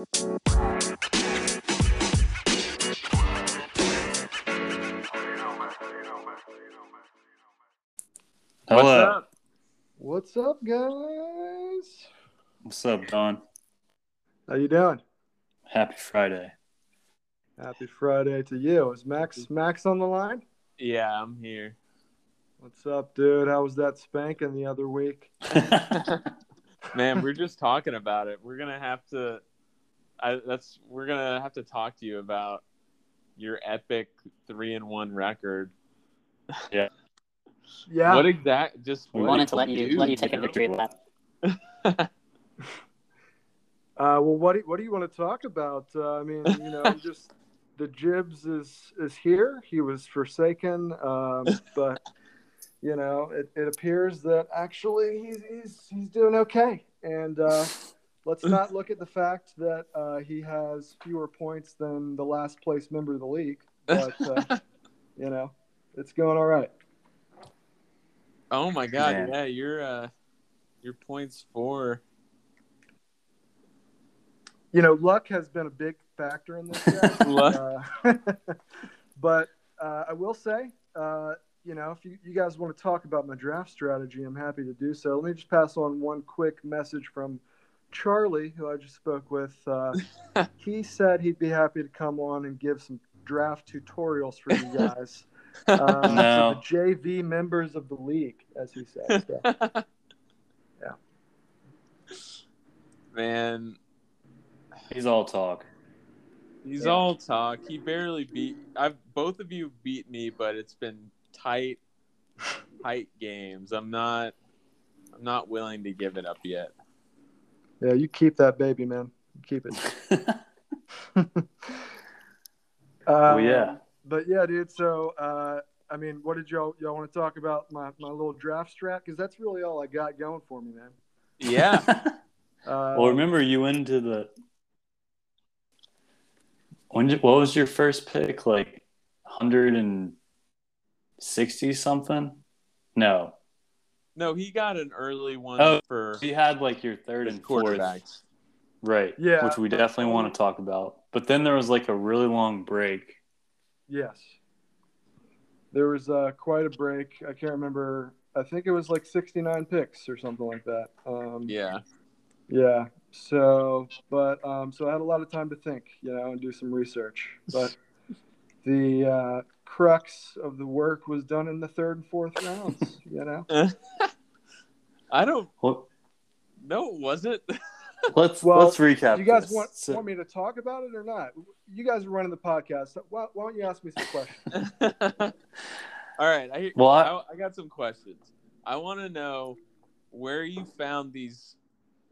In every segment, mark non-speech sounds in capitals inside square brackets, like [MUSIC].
Hello. What's up? What's up, guys? What's up, Don? How you doing? Happy Friday. Happy Friday to you. Is Max Max on the line? Yeah, I'm here. What's up, dude? How was that spanking the other week? [LAUGHS] Man, we're just talking about it. We're gonna have to. I, that's we're gonna have to talk to you about your epic three and one record. Yeah. Yeah. What exact? Just We We wanted to let you do, let you take a victory lap. [LAUGHS] Uh, well, what do, what do you want to talk about? Uh, I mean, you know, [LAUGHS] just the Jibs is is here. He was forsaken, um, [LAUGHS] but you know, it, it appears that actually he's he's he's doing okay. And uh, let's not look at the fact that uh, he has fewer points than the last place member of the league. But uh, [LAUGHS] you know, it's going all right. Oh my god! Man. Yeah, your uh, your points for you know, luck has been a big factor in this. [LAUGHS] Luck. Uh, [LAUGHS] but uh, I will say, uh, you know, if you, you guys want to talk about my draft strategy, I'm happy to do so. Let me just pass on one quick message from Charlie, who I just spoke with. Uh, [LAUGHS] he said he'd be happy to come on and give some draft tutorials for you [LAUGHS] guys. [LAUGHS] Uh, No. for the JV members of the league, as he said. So, Yeah. Man, He's all talk. he's Yeah. all talk. He barely beat. I've both of you beat me, but it's been tight, tight games. I'm not. I'm not willing to give it up yet. Yeah, you keep that baby, man. You keep it. [LAUGHS] Oh, Um, yeah. But yeah, dude. So, uh, I mean, what did y'all y'all want to talk about my, my little draft strat? Because that's really all I got going for me, man. Yeah. [LAUGHS] Uh, well, remember you went into the. When did, what was your first pick? Like 160 something? No. No, he got an early one Oh, for You had like your third and fourth. quarterbacks. Right. Yeah. Which we definitely want to talk about. But then there was like a really long break. Yes. There was uh, quite a break. I can't remember. I think it was like 69 picks or something like that. Um, Yeah. Yeah. So, but um, so I had a lot of time to think, you know, and do some research. But [LAUGHS] the uh, crux of the work was done in the third and fourth rounds. [LAUGHS] You know. Uh, I don't. Well, No, was it? [LAUGHS] let's Well, let's recap. Do you guys this. want So- want me to talk about it or not? You guys are running the podcast. So why, why don't you ask me some questions? [LAUGHS] All right. I, Well, I- I, I got some questions. I want to know where you found these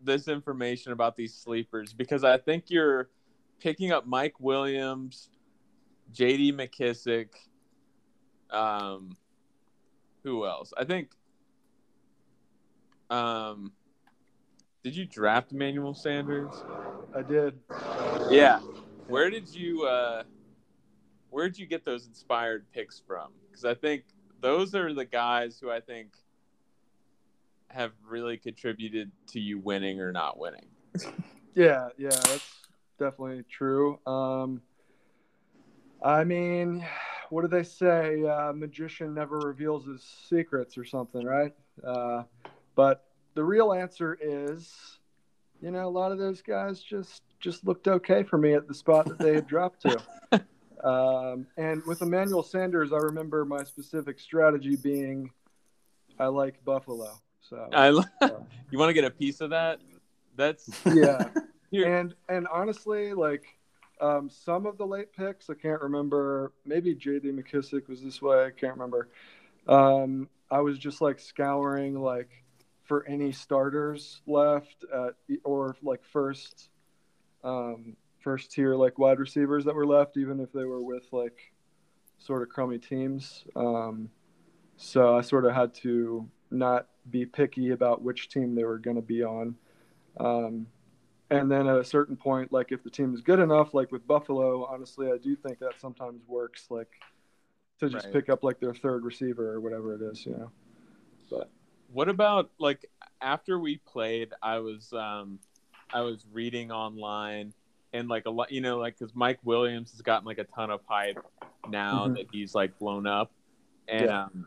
this information about these sleepers because I think you're picking up Mike Williams, J.D. McKissic. Um, who else? I think. Um, did you draft Emmanuel Sanders? I did. Yeah. Where did you uh where did you get those inspired picks from? Because I think those are the guys who I think have really contributed to you winning or not winning. [LAUGHS] Yeah, yeah, that's definitely true. Um, I mean, what do they say? Uh, magician never reveals his secrets or something, right? Uh, but the real answer is, you know, a lot of those guys just just looked okay for me at the spot that they had dropped to. [LAUGHS] Um, and with Emmanuel Sanders, I remember my specific strategy being, I like Buffalo. So I, [LAUGHS] you want to get a piece of that? That's yeah. [LAUGHS] and and honestly, like um, some of the late picks, I can't remember. Maybe J.D. McKissic was this way. I can't remember. Um, I was just like scouring like for any starters left at, or like first um, first tier like wide receivers that were left, even if they were with like sort of crummy teams. Um, so I sort of had to not be picky about which team they were going to be on. Um, and then at a certain point, like if the team is good enough, like with Buffalo, honestly, I do think that sometimes works, like to just Right. pick up like their third receiver or whatever it is, you know. But What about like after we played? I was um, I was reading online, and like a lot, you know, like because Mike Williams has gotten like a ton of hype now Mhm. that he's like blown up, and Yeah. um,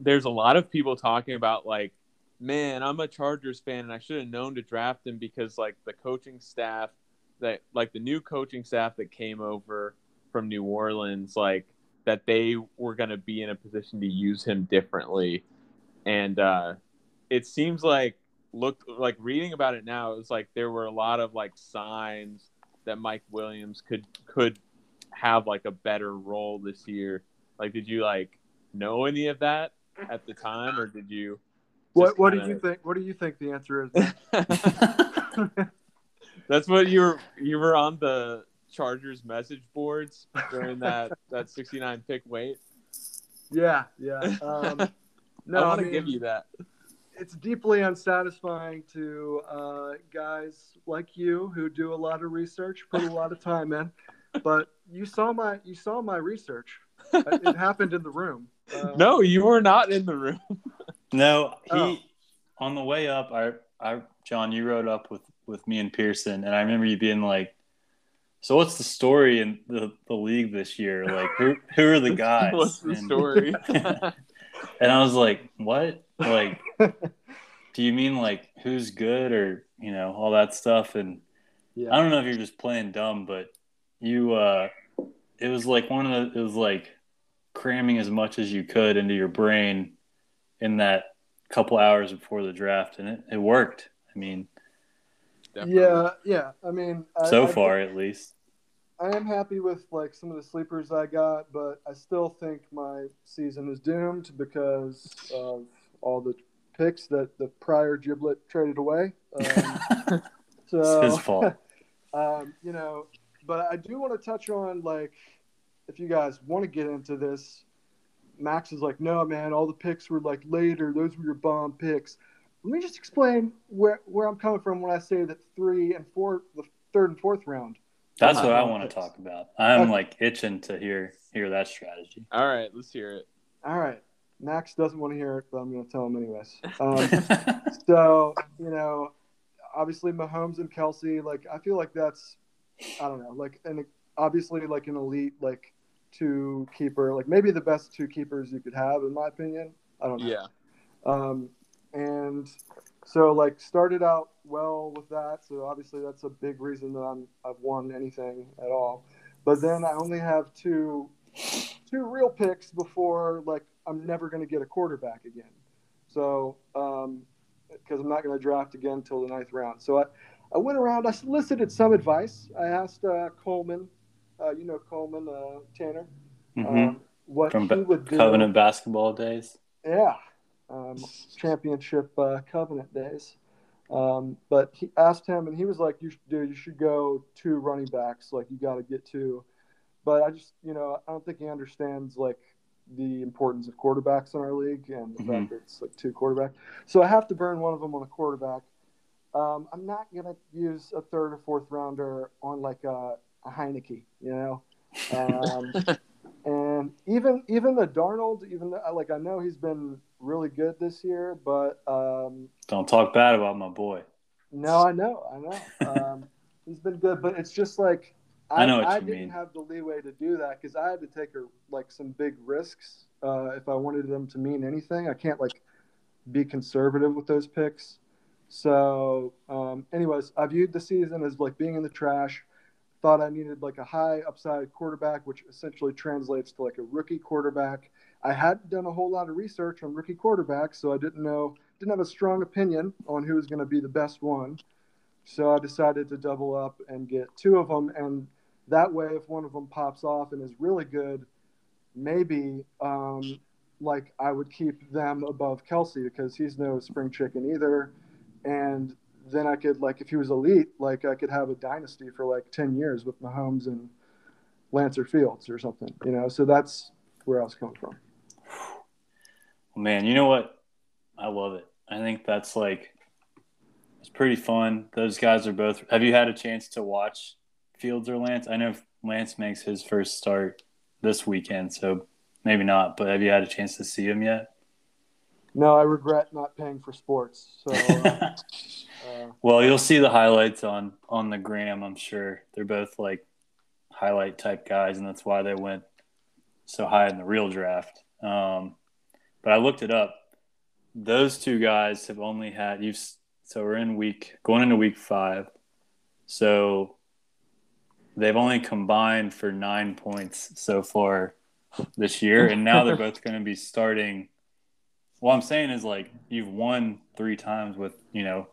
there's a lot of people talking about like, man, I'm a Chargers fan and I should have known to draft him because like the coaching staff that like the new coaching staff that came over from New Orleans, like that they were going to be in a position to use him differently, and uh, it seems like look like reading about it now, it was like there were a lot of like signs that Mike Williams could could have like a better role this year. Like, did you like know any of that at the time, or did you? What What do kinda- you think? What do you think the answer is? [LAUGHS] That's what you were. You were on the Chargers message boards during that that 69 pick wait. yeah, yeah. Um, [LAUGHS] no, I I, want to mean, give you that. it's deeply unsatisfying to uh, guys like you who do a lot of research, put a lot of time in. But you saw my you saw my research. it happened in the room. Uh, No, you were not in the room. [LAUGHS] No, he Oh. on the way up. I, I, John, you rode up with with me and Pearson, and I remember you being like, "So what's the story in the, the league this year? Like, who who are the [LAUGHS] guys?" What's the And- story? [LAUGHS] And I was like, "What? Like, [LAUGHS] do you mean like who's good or you know all that stuff?" And Yeah. I don't know if you're just playing dumb, but you, uh, it was like one of the, it was like cramming as much as you could into your brain in that couple hours before the draft, and it, it worked. I mean, Definitely. Yeah, yeah. I mean, so I- far at least. I am happy with like some of the sleepers I got, but I still think my season is doomed because of all the picks that the prior giblet traded away. Um, [LAUGHS] so It's his fault. [LAUGHS] um, you know, but I do want to touch on like if you guys want to get into this. Max is like, no, man, all the picks were like later. Those were your bomb picks. Let me just explain where where I'm coming from when I say that three and four, the third and fourth round. That's what I want to talk about. I'm Okay. like itching to hear hear that strategy. All right, let's hear it. All right. Max doesn't want to hear it, but I'm going to tell him anyways. Um, [LAUGHS] so, you know, obviously Mahomes and Kelce, like, I feel like that's, I don't know, like, and obviously, like, an elite, like, two keeper, like, maybe the best two keepers you could have, in my opinion. I don't know. Yeah. Um, and so, like, started out well with that. So, obviously, that's a big reason that I'm, I've won anything at all. But then I only have two two real picks before like I'm never going to get a quarterback again. So um, because I'm not going to draft again until the ninth round. So I, I went around. I solicited some advice. I asked uh, Coleman, uh, you know Coleman uh, Tanner, Mhm. um, what From he would do. Covenant basketball days. Yeah, um, championship uh, covenant days. Um, but he asked him, and he was like, "You should do. You should go two running backs. Like you got to get two. But I just, you know, I don't think he understands like the importance of quarterbacks in our league and the Mhm. fact that it's like two quarterbacks. So I have to burn one of them on a quarterback. Um, I'm not gonna use a third or fourth rounder on like a, a Heinicke, you know. Um, [LAUGHS] and even even the Darnold, even though, like I know he's been really good this year, but um, Don't talk bad about my boy. no, I know, I know, um, [LAUGHS] he's been good, but it's just like I know what I you didn't mean. have the leeway to do that because I had to take a, like some big risks uh, if I wanted them to mean anything. I can't like be conservative with those picks. So, um, anyways, I viewed the season as like being in the trash. Thought I needed like a high upside quarterback, which essentially translates to like a rookie quarterback. I hadn't done a whole lot of research on rookie quarterbacks, so I didn't know, didn't have a strong opinion on who was going to be the best one. So I decided to double up and get two of them, and that way, if one of them pops off and is really good, maybe um, like I would keep them above Kelce because he's no spring chicken either. And then I could like if he was elite, like I could have a dynasty for like ten years with Mahomes and Lancer Fields or something, you know. So that's where I was coming from. Man, you know what? I love it. I think that's like it's pretty fun. Those guys are both. Have you had a chance to watch Fields or Lance? I know Lance makes his first start this weekend, so maybe not. But have you had a chance to see him yet? No, I regret not paying for sports. So, uh, [LAUGHS] uh, well, you'll see the highlights on on the gram. I'm sure they're both like highlight type guys, and that's why they went so high in the real draft. Um, but I looked it up. Those two guys have only had you. So we're in week going into week five. So they've only combined for nine points so far this year, and now they're [LAUGHS] both going to be starting. What I'm saying is like you've won three times with you know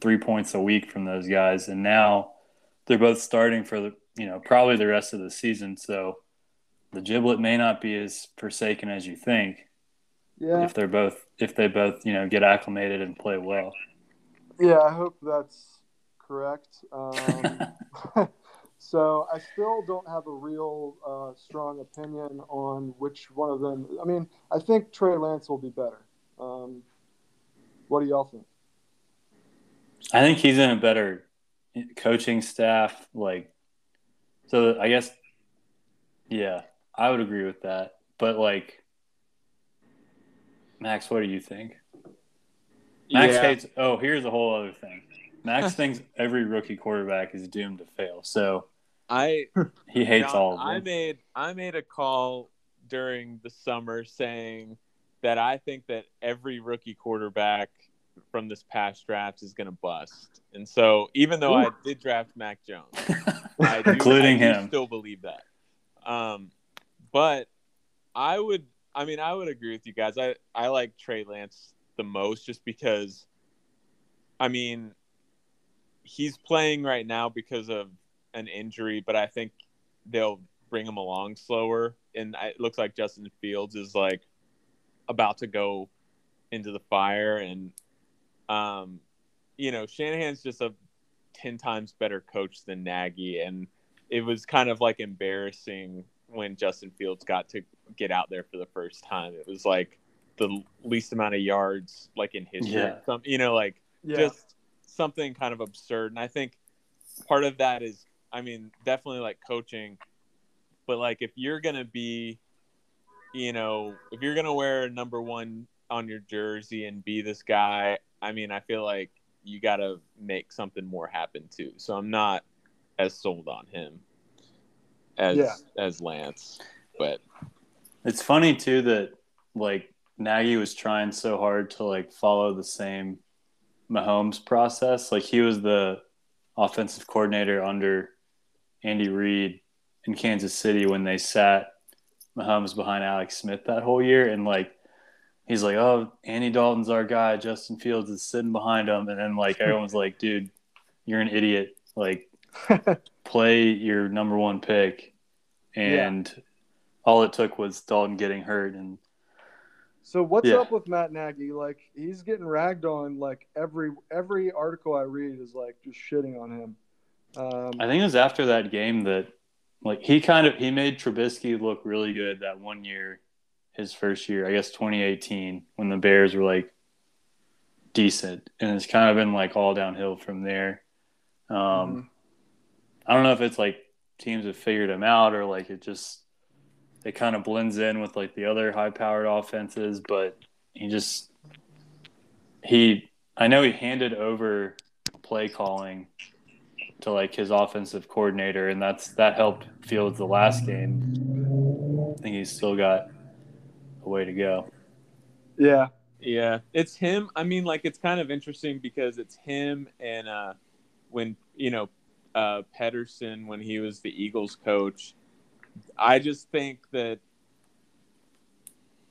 three points a week from those guys, and now they're both starting for the you know probably the rest of the season. So the giblet may not be as forsaken as you think. Yeah. If they're both if they both you know get acclimated and play well. Yeah, I hope that's correct. Um, [LAUGHS] so I still don't have a real uh, strong opinion on which one of them. I mean, I think Trey Lance will be better. Um, what do y'all think? I think he's in a better coaching staff. Like, so I guess, yeah, I would agree with that. But like, Max, what do you think? Max Yeah. hates. Oh, here's a whole other thing. Max [LAUGHS] thinks every rookie quarterback is doomed to fail. So I [LAUGHS] he hates John, all of them. I made I made a call during the summer saying that I think that every rookie quarterback from this past draft is going to bust. And so even though I did draft Mac Jones, [LAUGHS] I do, Including I do him. still believe that. Um, but I would, I mean, I would agree with you guys. I, I like Trey Lance the most just because, I mean, he's playing right now because of an injury, but I think they'll bring him along slower. And it looks like Justin Fields is like about to go into the fire. And, um, you know, Shanahan's just a 10 times better coach than Nagy. And it was kind of like embarrassing when Justin Fields got to get out there for the first time. It was like the least amount of yards like in history. Yeah. Some, you know, like Yeah, just something kind of absurd. And I think part of that is, I mean, definitely like coaching, but like if you're gonna be, you know, if you're gonna wear a number one on your jersey and be this guy, I mean, I feel like you got to make something more happen too. So I'm not as sold on him as Yeah. as Lance, but It's funny too that like Nagy was trying so hard to like follow the same Mahomes process. Like he was the offensive coordinator under Andy Reid in Kansas City when they sat Mahomes behind Alex Smith that whole year and like he's like, "Oh, Andy Dalton's our guy. Justin Fields is sitting behind him." And then like everyone's like, "Dude, you're an idiot. Like [LAUGHS] play your number one pick." And all it took was Dalton getting hurt and So what's Yeah. up with Matt Nagy? Like he's getting ragged on. Like every every article I read is like just shitting on him. Um, I think it was after that game that like he kind of he made Trubisky look really good that one year, his first year, I guess 2018, when the Bears were like decent, and it's kind of been like all downhill from there. Um, Mhm. I don't know if it's like teams have figured him out or like it just it kind of blends in with like the other high powered offenses, but he just he I know he handed over play calling to like his offensive coordinator and that's that helped Fields the last game. I think he's still got a way to go. yeah, Yeah, it's him. I mean, like it's kind of interesting because it's him and uh, when you know uh, Pederson when he was the Eagles coach. I just think that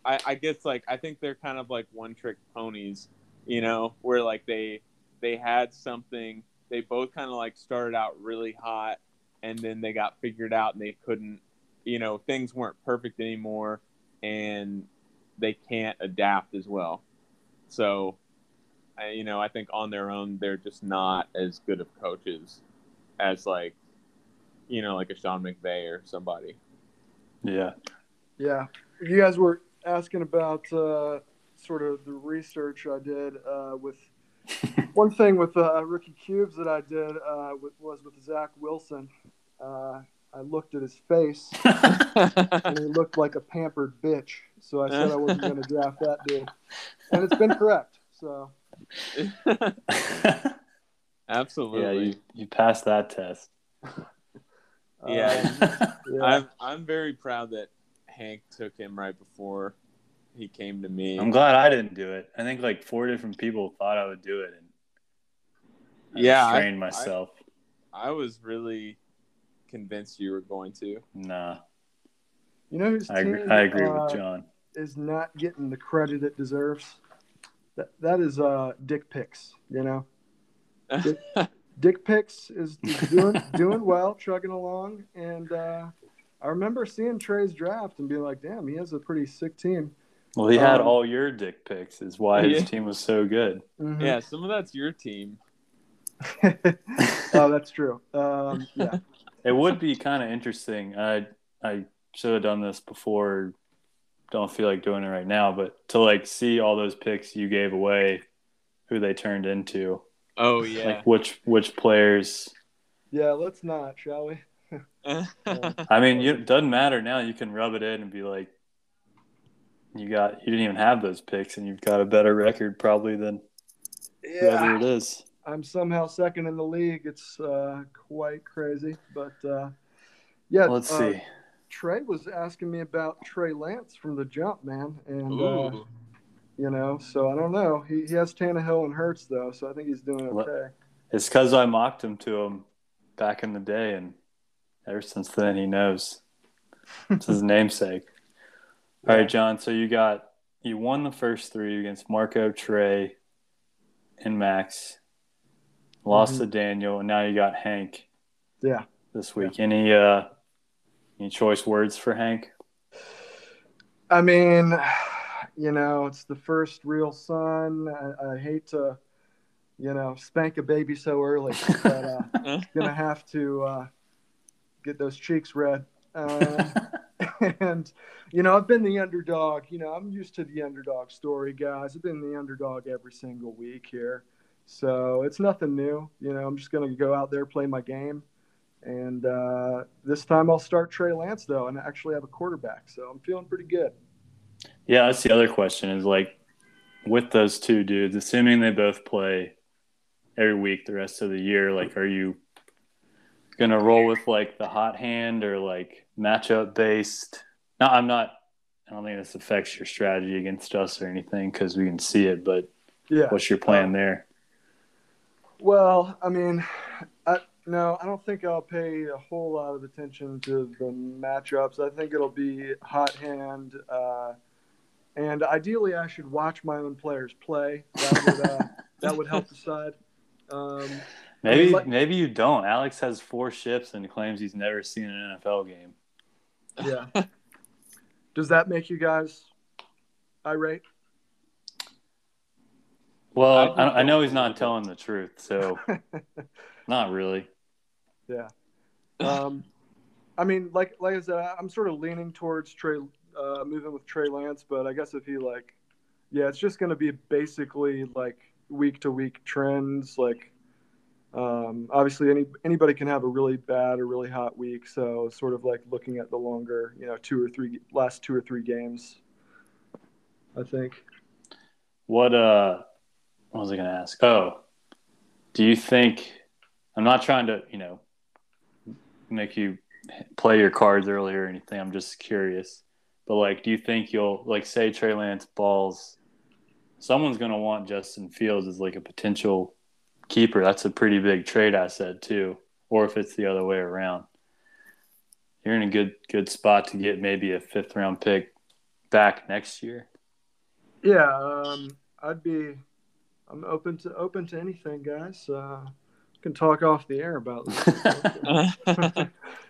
I, I guess like I think they're kind of like one trick ponies, you know, where like they they had something. They both kind of like started out really hot, and then they got figured out, and they couldn't. You know, things weren't perfect anymore, and they can't adapt as well. So, I, you know, I think on their own they're just not as good of coaches as like, you know, like a Sean McVay or somebody. Yeah. yeah. You guys were asking about uh, sort of the research I did uh, with [LAUGHS] one thing with uh, rookie QBs that I did uh, with, was with Zach Wilson. Uh, I looked at his face, [LAUGHS] and he looked like a pampered bitch. So I said I wasn't going [LAUGHS] to draft that dude, and it's been correct. So Absolutely. yeah, you, you passed that test. Yeah. um, [LAUGHS] yeah. I'm I'm very proud that Hank took him right before he came to me. I'm glad I didn't do it. I think like four different people thought I would do it, and I Yeah, I- restrained myself. I was really convinced you were going to. nah, You know whose I team agree, I agree uh, with John. is not getting the credit it deserves? That that is uh, Dick Picks. You know, [LAUGHS] Dick Dick picks is, is doing [LAUGHS] doing well, chugging along, and uh, I remember seeing Trey's draft and being like, "Damn, he has a pretty sick team." Well, he had um, all your dick pics. Is why his Yeah. team was so good. Mhm. yeah, some of that's your team. [LAUGHS] oh, that's true. Um, yeah, [LAUGHS] It would be kind of interesting. I I should have done this before. Don't feel like doing it right now, but to like see all those picks you gave away, who they turned into, Oh yeah. like which which players. yeah. Let's not, shall we? [LAUGHS] I mean, you, it doesn't matter now. You can rub it in and be like, you got you didn't even have those picks, and you've got a better record probably than whoever it is. I'm somehow second in the league. It's uh, quite crazy, but uh, yeah. Let's uh, see. Trey was asking me about Trey Lance from the jump, man, and uh, Ooh. You know, so I don't know. He, he has Tannehill and Hurts though, so I think he's doing okay. It's because I mocked him to him back in the day, and ever since then he knows. It's his [LAUGHS] namesake. All right, John. So you got you won the first three against Marco, Trey, and Max. Lost Mhm. to Daniel, and now you got Hank Yeah. this week. Any uh, any choice words for Hank? I mean, you know, it's the first real son. I, I hate to, you know, spank a baby so early, but uh, [LAUGHS] gonna have to uh, get those cheeks red. Uh, [LAUGHS] and you know, I've been the underdog. You know, I'm used to the underdog story, guys. I've been the underdog every single week here, so it's nothing new. You know, I'm just gonna go out there, play my game, and uh, this time I'll start Trey Lance though, and I actually have a quarterback. So I'm feeling pretty good. Yeah, that's the other question. Is like with those two dudes, assuming they both play every week the rest of the year, like are you gonna roll with like the hot hand or like matchup based? No, I'm not. I don't think this affects your strategy against us or anything because we can see it. But Yeah. what's your plan there? Well, I mean, I, no, I don't think I'll pay a whole lot of attention to the matchups. I think it'll be hot hand, uh, and ideally, I should watch my own players play. That would uh, [LAUGHS] that would help decide. Um, Maybe like- maybe you don't. Alex has four ships and claims he's never seen an NFL game. yeah. Does that make you guys irate? Well, I I, know he's not telling the truth, so [LAUGHS] not really. Yeah. Um, I mean, like like I said, I'm sort of leaning towards Trey, uh, moving with Trey Lance, but I guess if he like, yeah, it's just going to be basically like week to week trends. Like, um, obviously, any anybody can have a really bad or really hot week, so sort of like looking at the longer, you know, two or three last two or three games. I think. What uh what was I gonna ask? Oh. Do you think I'm not trying to, you know, make you play your cards early or anything. I'm just curious. But like, do you think you'll like say Trey Lance balls someone's gonna want Justin Fields as like a potential keeper. That's a pretty big trade asset too. Or if it's the other way around. You're in a good good spot to get maybe a fifth round pick back next year. Yeah, um, I'd be. I'm open to open to anything, guys. Uh, can talk off the air about this. [LAUGHS] [LAUGHS]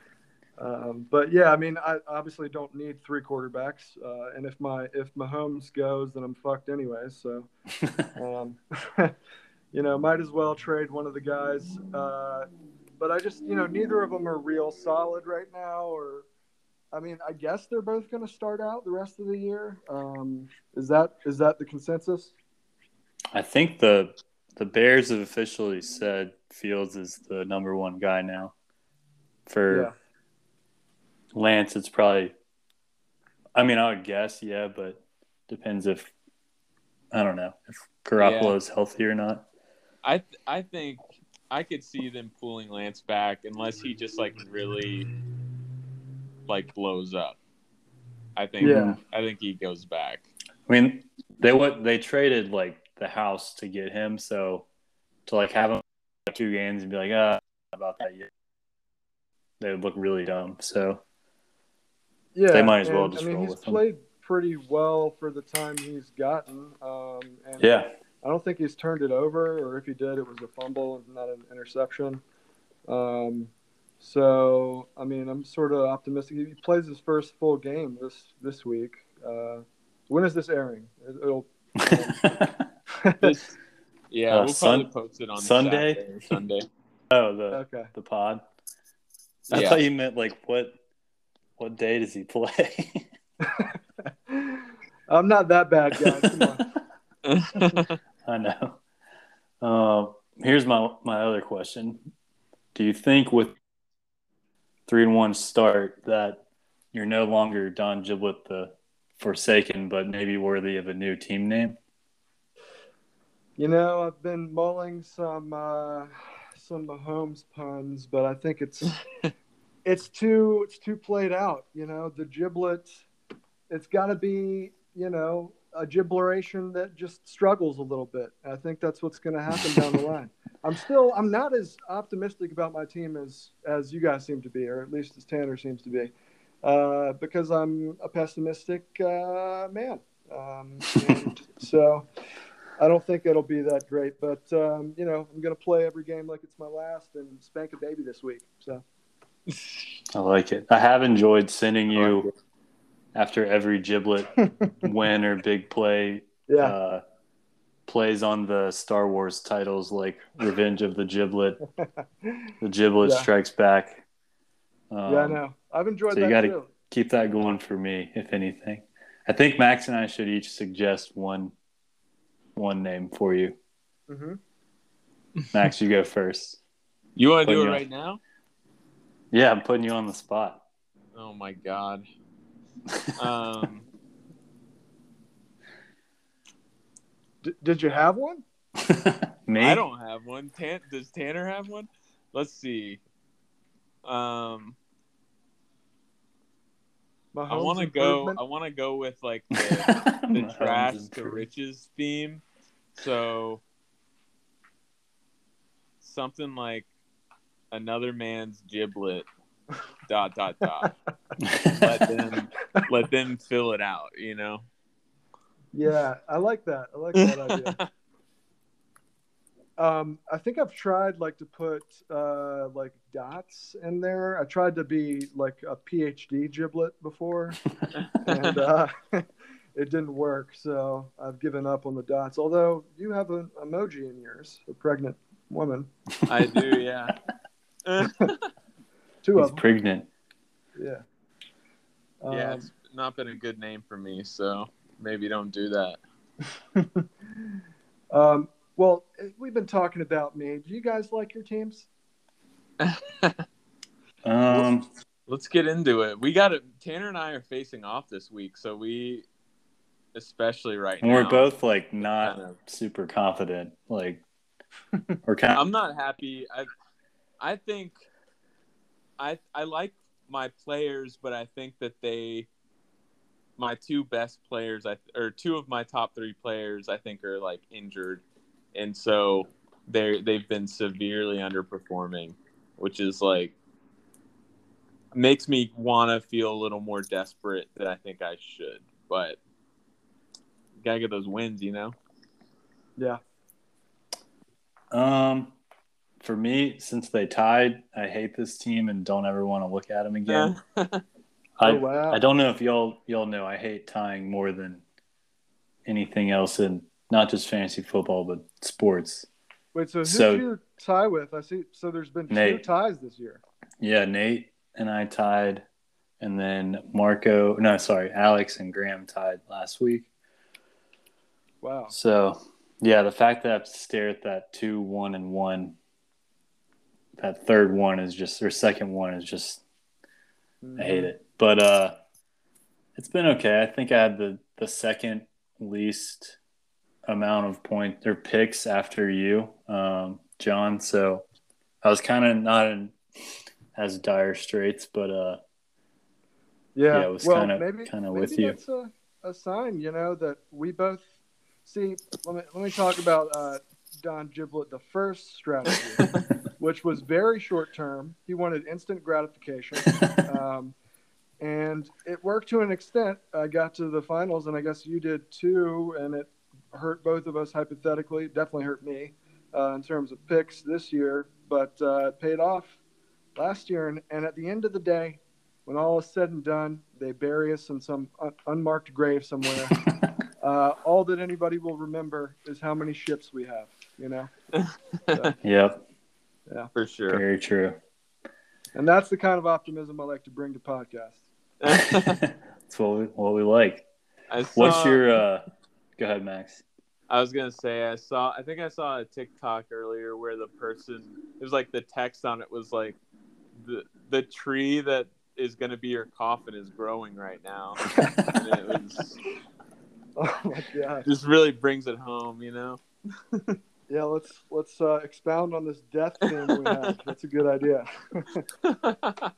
um, but yeah, I mean, I obviously don't need three quarterbacks, uh, and if my if Mahomes goes, then I'm fucked anyway. So, [LAUGHS] um, [LAUGHS] you know, might as well trade one of the guys. Uh, but I just, you know, neither of them are real solid right now. Or, I mean, I guess they're both going to start out the rest of the year. Um, is that is that the consensus? I think the the Bears have officially said Fields is the number one guy now for. Lance, it's probably. I mean, I would guess, yeah, but depends if I don't know if Garoppolo's healthy or not. I th- I think I could see them pulling Lance back unless he just like really like blows up. I think Yeah. I think he goes back. I mean, they what they traded like the house to get him, so to like have him two games and be like, ah, about that yet. They would look really dumb. So Yeah, They might as well and, just I mean, roll he's with him. played pretty well for the time he's gotten. Um, and yeah, I don't think he's turned it over, or if he did, it was a fumble and not an interception. Um, so, I mean, I'm sort of optimistic. He plays his first full game this this week. Uh, when is this airing? It- It'll. [LAUGHS] This, yeah, Uh, we'll Sun- probably post it on Sunday? Sunday. oh the okay. the pod. I Yeah. thought you meant like what what day does he play? [LAUGHS] I'm not that bad, guys. [LAUGHS] I know. Um, here's my my other question: Do you think with three and one start that you're no longer Don Jiblet the Forsaken, but maybe worthy of a new team name? You know, I've been mulling some uh, some Mahomes puns, but I think it's [LAUGHS] it's too it's too played out. You know, the giblet. It's got to be you know a gibleration that just struggles a little bit. I think that's what's going to happen down the [LAUGHS] line. I'm still I'm not as optimistic about my team as as you guys seem to be, or at least as Tanner seems to be, uh, because I'm a pessimistic uh, man. Um, and [LAUGHS] so. I don't think it'll be that great, but um, you know, I'm going to play every game like it's my last and spank a baby this week. So I like it. I have enjoyed sending you after every Giblet [LAUGHS] win or big play yeah, uh, plays on the Star Wars titles like Revenge of the Giblet, [LAUGHS] The Giblet Yeah. Strikes Back. Um, yeah, I know. I've enjoyed so you gotta- too. keep that going for me, if anything. I think Max and I should each suggest one one name for you. hmm Max, you go first. You want to do it you on. right now? Yeah, I'm putting you on the spot. Oh my god. [LAUGHS] Um, D- did you have one? [LAUGHS] me? I don't have one. Tan- does Tanner have one? Let's see. Um, I want to go. I want to go with like [LAUGHS] the, the trash to riches theme. So something like another man's giblet. Dot dot [LAUGHS] dot. Let them let them fill it out. You know. Yeah, I like that. I like that idea. [LAUGHS] Um, I think I've tried like to put uh, like dots in there. I tried to be like a PhD giblet before, and uh, [LAUGHS] it didn't work. So I've given up on the dots. Although you have an emoji in yours, a pregnant woman, I do. Yeah. [LAUGHS] two He's of them. pregnant. Yeah. yeah. Um, It's not been a good name for me, so maybe don't do that. [LAUGHS] um, well, we've been talking about me. Do you guys like your teams? [LAUGHS] Um, Let's get into it. We got it. Tanner and I are facing off this week, so we, especially right and now, we're both like not kind of- super confident. Like we're kind of I'm not happy. I, I think, I I like my players, but I think that they, my two best players, I or two of my top three players, I think are like injured, and so they they've been severely underperforming, which is like makes me want to feel a little more desperate than I think I should, but gotta get those wins, you know. Yeah. Um, for me, since they tied, I hate this team and don't ever want to look at them again. [LAUGHS] I oh wow. I don't know if y'all y'all know I hate tying more than anything else in not just fantasy football but sports. Wait, so who So- did you tie with? I see. So there's been two Nate. ties this year. Yeah, Nate and I tied, and then Marco. No, sorry, Alex and Graham tied last week. Wow. So, yeah, the fact that I have to stare at that two, one, and one, that third one is just, or second one is just I hate it. But uh, it's been okay. I think I had the the second least amount of point or picks after you, um, John. So I was kind of not in as dire straits, but uh, Yeah, Yeah, it was well, kinda- maybe kinda with you. A, a sign, you know, that we both see. Let me let me talk about uh, Don Jiblet, the first [LAUGHS] strategy, which was very short term. He wanted instant gratification, [LAUGHS] um, and it worked to an extent. I got to the finals, and I guess you did too, and it hurt both of us hypothetically. It definitely hurt me uh, in terms of picks this year, but uh, it paid off last year. And, and at the end of the day, when all is said and done, they bury us in some un- unmarked grave somewhere. [LAUGHS] uh, all that anybody will remember is how many ships we have. You know, [LAUGHS] yep, Yeah, for sure. very true. and that's the kind of optimism I like to bring to podcasts. [LAUGHS] That's what we, what we like. I saw, What's your? uh Go ahead, Max. I was gonna say I saw I think I saw a TikTok earlier where the person it was like the text on it was like the the tree that is gonna be your coffin is growing right now. [LAUGHS] and it was Oh my god! just really brings it home, you know. [LAUGHS] Yeah, let's let's uh, expound on this death theme we have. [LAUGHS] That's a good idea. [LAUGHS]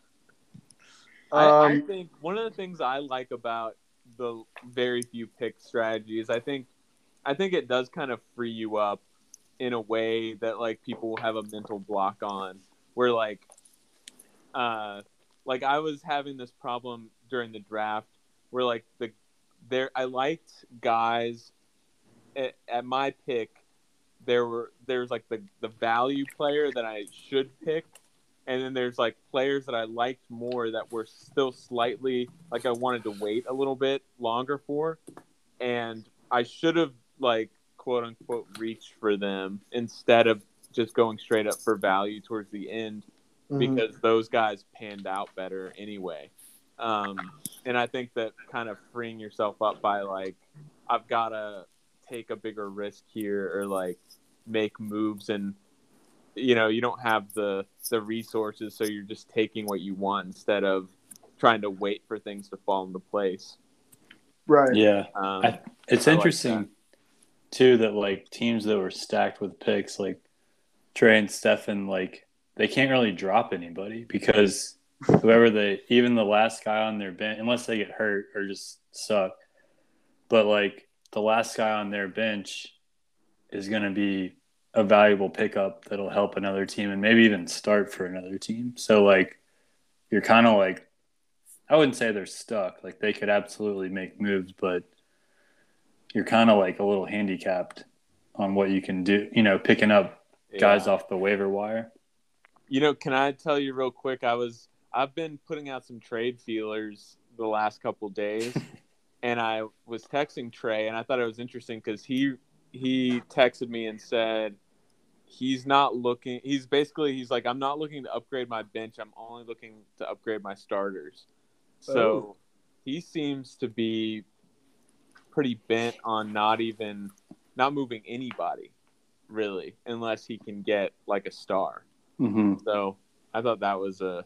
[LAUGHS] I, I Um, think one of the things I like about the very few pick strategies, I think I think it does kind of free you up in a way that like people have a mental block on where like uh like I was having this problem during the draft where like the there I liked guys at, at my pick there were there's like the the value player that I should pick and then there's like players that I liked more that were still slightly like I wanted to wait a little bit longer for, and I should have like quote unquote reached for them instead of just going straight up for value towards the end mhm. because those guys panned out better anyway. Um, and I think that kind of freeing yourself up by like I've got to take a bigger risk here or like make moves and you know you don't have the the resources so you're just taking what you want instead of trying to wait for things to fall into place. Right. Yeah, um, I- it's I like interesting too that like teams that were stacked with picks, like Trey and Stefan, like they can't really drop anybody because whoever they, even the last guy on their bench, unless they get hurt or just suck, but like the last guy on their bench is going to be a valuable pickup that'll help another team and maybe even start for another team. So like you're kind of like I wouldn't say they're stuck. Like they could absolutely make moves, but you're kind of like a little handicapped on what you can do. You know, picking up guys off the waiver wire. You know, can I tell you real quick? I was I've been putting out some trade feelers the last couple days, [LAUGHS] and I was texting Trey, and I thought it was interesting because he he texted me and said he's not looking. He's basically he's like I'm not looking to upgrade my bench. I'm only looking to upgrade my starters. So Oh. he seems to be pretty bent on not even not moving anybody really unless he can get like a star. Mm-hmm. So I thought that was a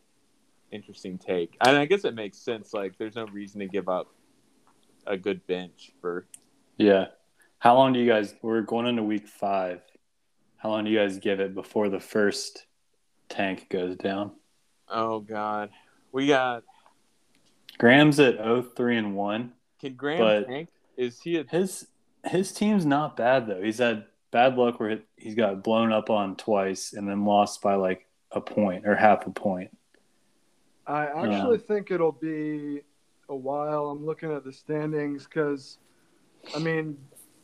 interesting take, and I guess it makes sense. Like, there's no reason to give up a good bench for. Yeah. How long do you guys? We're going into week five. How long do you guys give it before the first tank goes down? Oh God, we got. Graham's at 0-3 and one. Can Graham But- tank? Is he a? His his team's not bad though. He's had bad luck where he's got blown up on twice and then lost by like a point or half a point. I actually um, think it'll be a while. I'm looking at the standings because, I mean,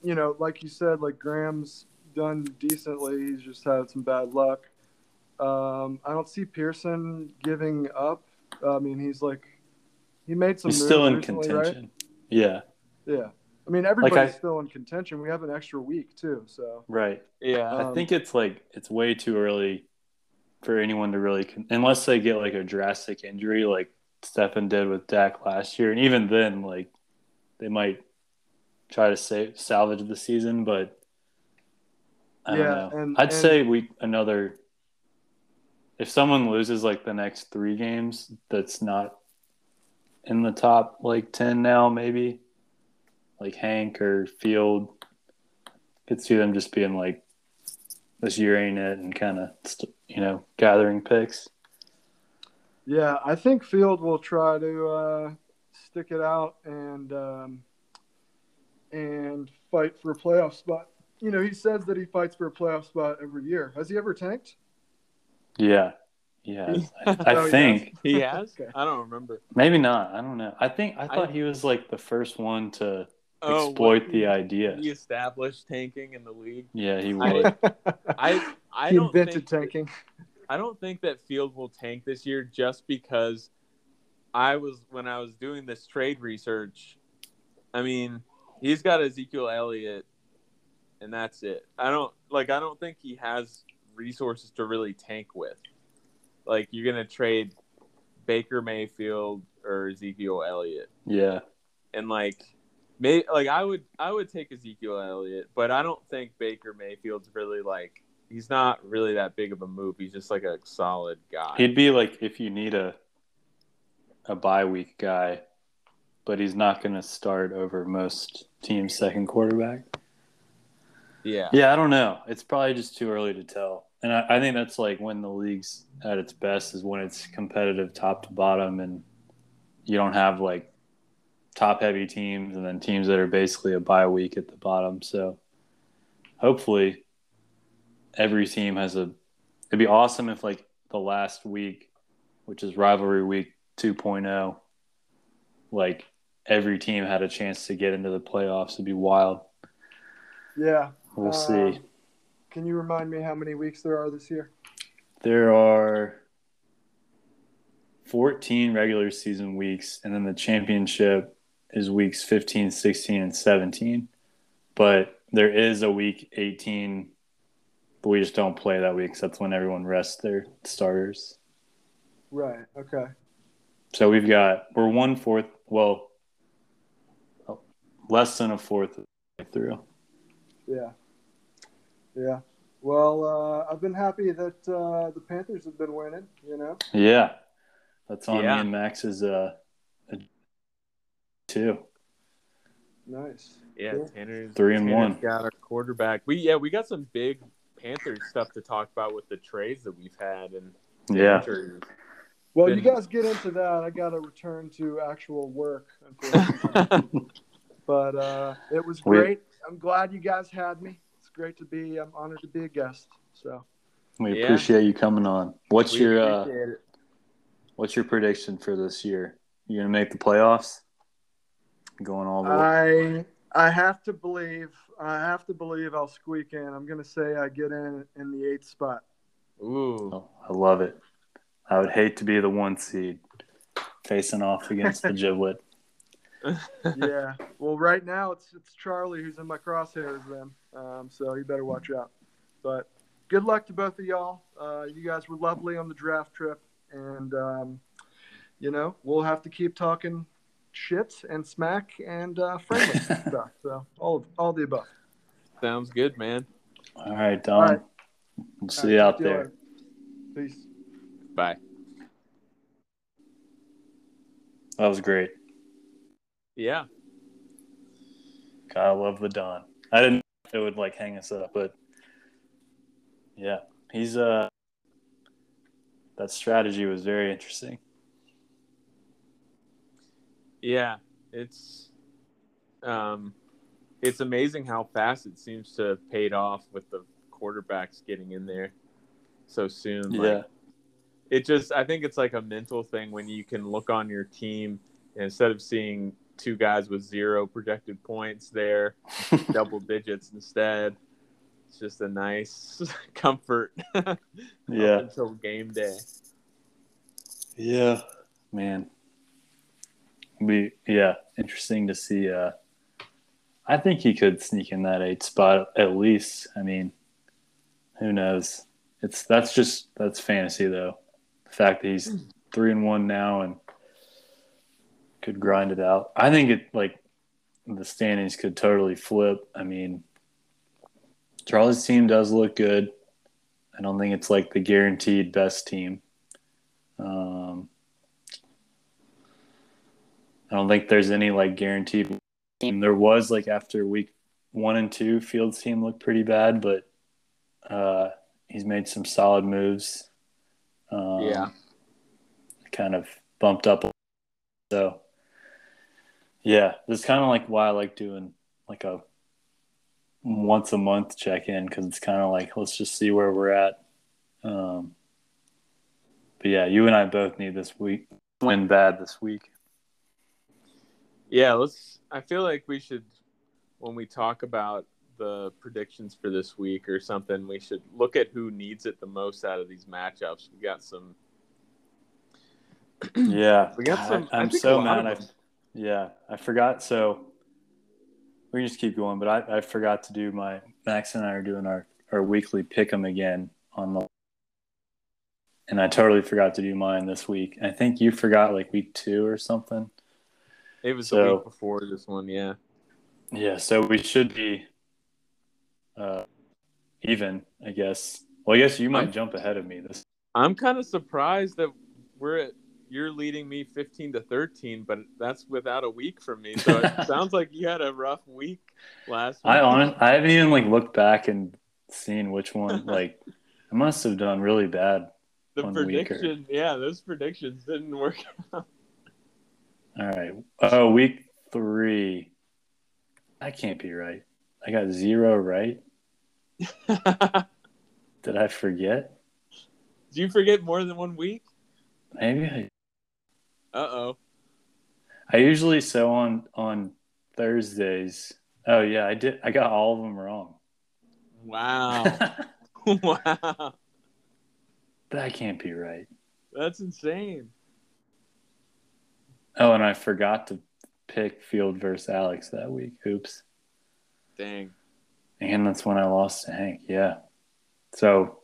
you know, like you said, like Graham's done decently. He's just had some bad luck. Um, I don't see Pearson giving up. I mean, he's like, he made some. He's moves still in recently, contention. Yeah, Right? Yeah. I mean, everybody's I- still in contention. We have an extra week too, so. right. Yeah, Um, I think it's like it's way too early for anyone to really, con- unless they get like a drastic injury, like Stefan did with Dak last year, and even then, like they might try to save salvage the season, but I don't know. and- I'd and- say we another. If someone loses like the next three games, that's not in the top like ten now, maybe. Like Hank or Field. Could see them just being like, this year ain't it, and kind of you know gathering picks. Yeah, I think Field will try to uh, stick it out and um, and fight for a playoff spot. You know, he says that he fights for a playoff spot every year. Has he ever tanked? Yeah, yeah. [LAUGHS] I, I Oh, he think He has? Okay. I don't remember. maybe not. I don't know. I think I thought I- he was like the first one to Oh, exploit what? the idea. He established tanking in the league. Yeah, he I- would. I I [LAUGHS] he don't invented think tanking. I don't think that Field will tank this year just because I was when I was doing this trade research. I mean, he's got Ezekiel Elliott, and that's it. I don't like. I don't think he has resources to really tank with. Like you're gonna trade Baker Mayfield or Ezekiel Elliott, yeah, and like, may like I would I would take Ezekiel Elliott, but I don't think Baker Mayfield's really like he's not really that big of a move. He's just like a solid guy. he'd be like if you need a a bye week guy, but he's not going to start over most teams' second quarterback. yeah. Yeah, I don't know. It's probably just too early to tell. And I, I think that's like when the league's at its best is when it's competitive top to bottom and you don't have like top heavy teams and then teams that are basically a bye week at the bottom. So hopefully every team has a it'd be awesome if like the last week, which is rivalry week 2.0, like every team had a chance to get into the playoffs. It'd be wild. Yeah. We'll Um, see. Can you remind me how many weeks there are this year? There are 14 regular season weeks, and then the championship is weeks 15, 16, and 17. But there is a week 18, but we just don't play that week that's when everyone rests their starters. Right. Okay. So we've got, we're one fourth, well, less than a fourth through. Yeah. Yeah. Well, uh, I've been happy that uh, the Panthers have been winning. You know. Yeah. That's on Yeah. me and Max's uh, two. Nice. Yeah, Cool. Tanner's Three and Tanner's one. Got our quarterback. We yeah, we got some big Panthers stuff to talk about with the trades that we've had and Yeah. injuries. Well, Been- you guys get into that. I got to return to actual work, unfortunately. [LAUGHS] but uh, it was We- great. I'm glad you guys had me. It's great to be. I'm honored to be a guest. So We Yeah. appreciate you coming on. What's We your uh, what's your prediction for this year? You gonna make the playoffs? Going all the way. I I have to believe. I have to believe I'll squeak in. I'm gonna say I get in in the eighth spot. Ooh. Oh, I love it. I would hate to be the one seed facing off against the [LAUGHS] Jiblet. Yeah. [LAUGHS] Well, right now it's it's Charlie who's in my crosshairs, then. Um, so you better watch out. But good luck to both of y'all. Uh, you guys were lovely on the draft trip, and um, you know we'll have to keep talking shit and smack and uh, friendly [LAUGHS] stuff. So all of, all the above. Sounds good, man. All right, Don. right. We'll see All you out there. later. Peace. Bye. That was great. Yeah. God, I love the Don. I didn't know it would like hang us up, but yeah, he's uh that strategy was very interesting. Yeah. It's um it's amazing how fast it seems to have paid off with the quarterbacks getting in there so soon. Like, Yeah. it just I think it's like a mental thing when you can look on your team instead of seeing two guys with zero projected points there, [LAUGHS] double digits instead. It's just a nice [LAUGHS] comfort [LAUGHS] Yeah. until game day. Yeah, man. We yeah, interesting to see. Uh, I think he could sneak in that eight spot at least. I mean, who knows? It's that's just that's fantasy though. The fact that he's three and one now and could grind it out. I think it like the standings could totally flip. I mean, Charlie's team does look good. I don't think it's like the guaranteed best team. Um, I don't think there's any like guaranteed. There was like after week one and two, Fields' team looked pretty bad, but uh, he's made some solid moves. Um, Yeah. kind of bumped up. So, yeah, this is kind of like why I like doing like a once a month check in because it's kind of like let's just see where we're at. Um, but yeah, you and I both need this week win bad this week. Yeah, let's. I feel like we should, when we talk about the predictions for this week or something, we should look at who needs it the most out of these matchups. We got some. Yeah, [CLEARS THROAT] We got some. I I'm so mad. I yeah, I forgot. So we can just keep going, but I, I forgot to do my Max and I are doing our our weekly pick 'em again on the, and I totally forgot to do mine this week. I think you forgot like week two or something. It was the So- week before this one. Yeah. Yeah, so we should be uh, even, I guess. Well, I guess you might I'm- jump ahead of me this. I'm kind of surprised that we're at. You're leading me 15 to 13, but that's without a week from me. So it [LAUGHS] sounds like you had a rough week last week. I honest, I haven't even like looked back and seen which one. [LAUGHS] Like, I must have done really bad. the week or- prediction, yeah, those predictions didn't work [LAUGHS] out. All right. Oh, week three. That can't be right. I got zero right. Did I forget? Do you forget more than one week? Maybe I. Uh oh. I usually so on on Thursdays. Oh yeah, I did. I got all of them wrong. Wow. [LAUGHS] wow. that can't be right. That's insane. Oh, and I forgot to pick Field versus Alex that week. Oops. Dang. And that's when I lost to Hank. Yeah. So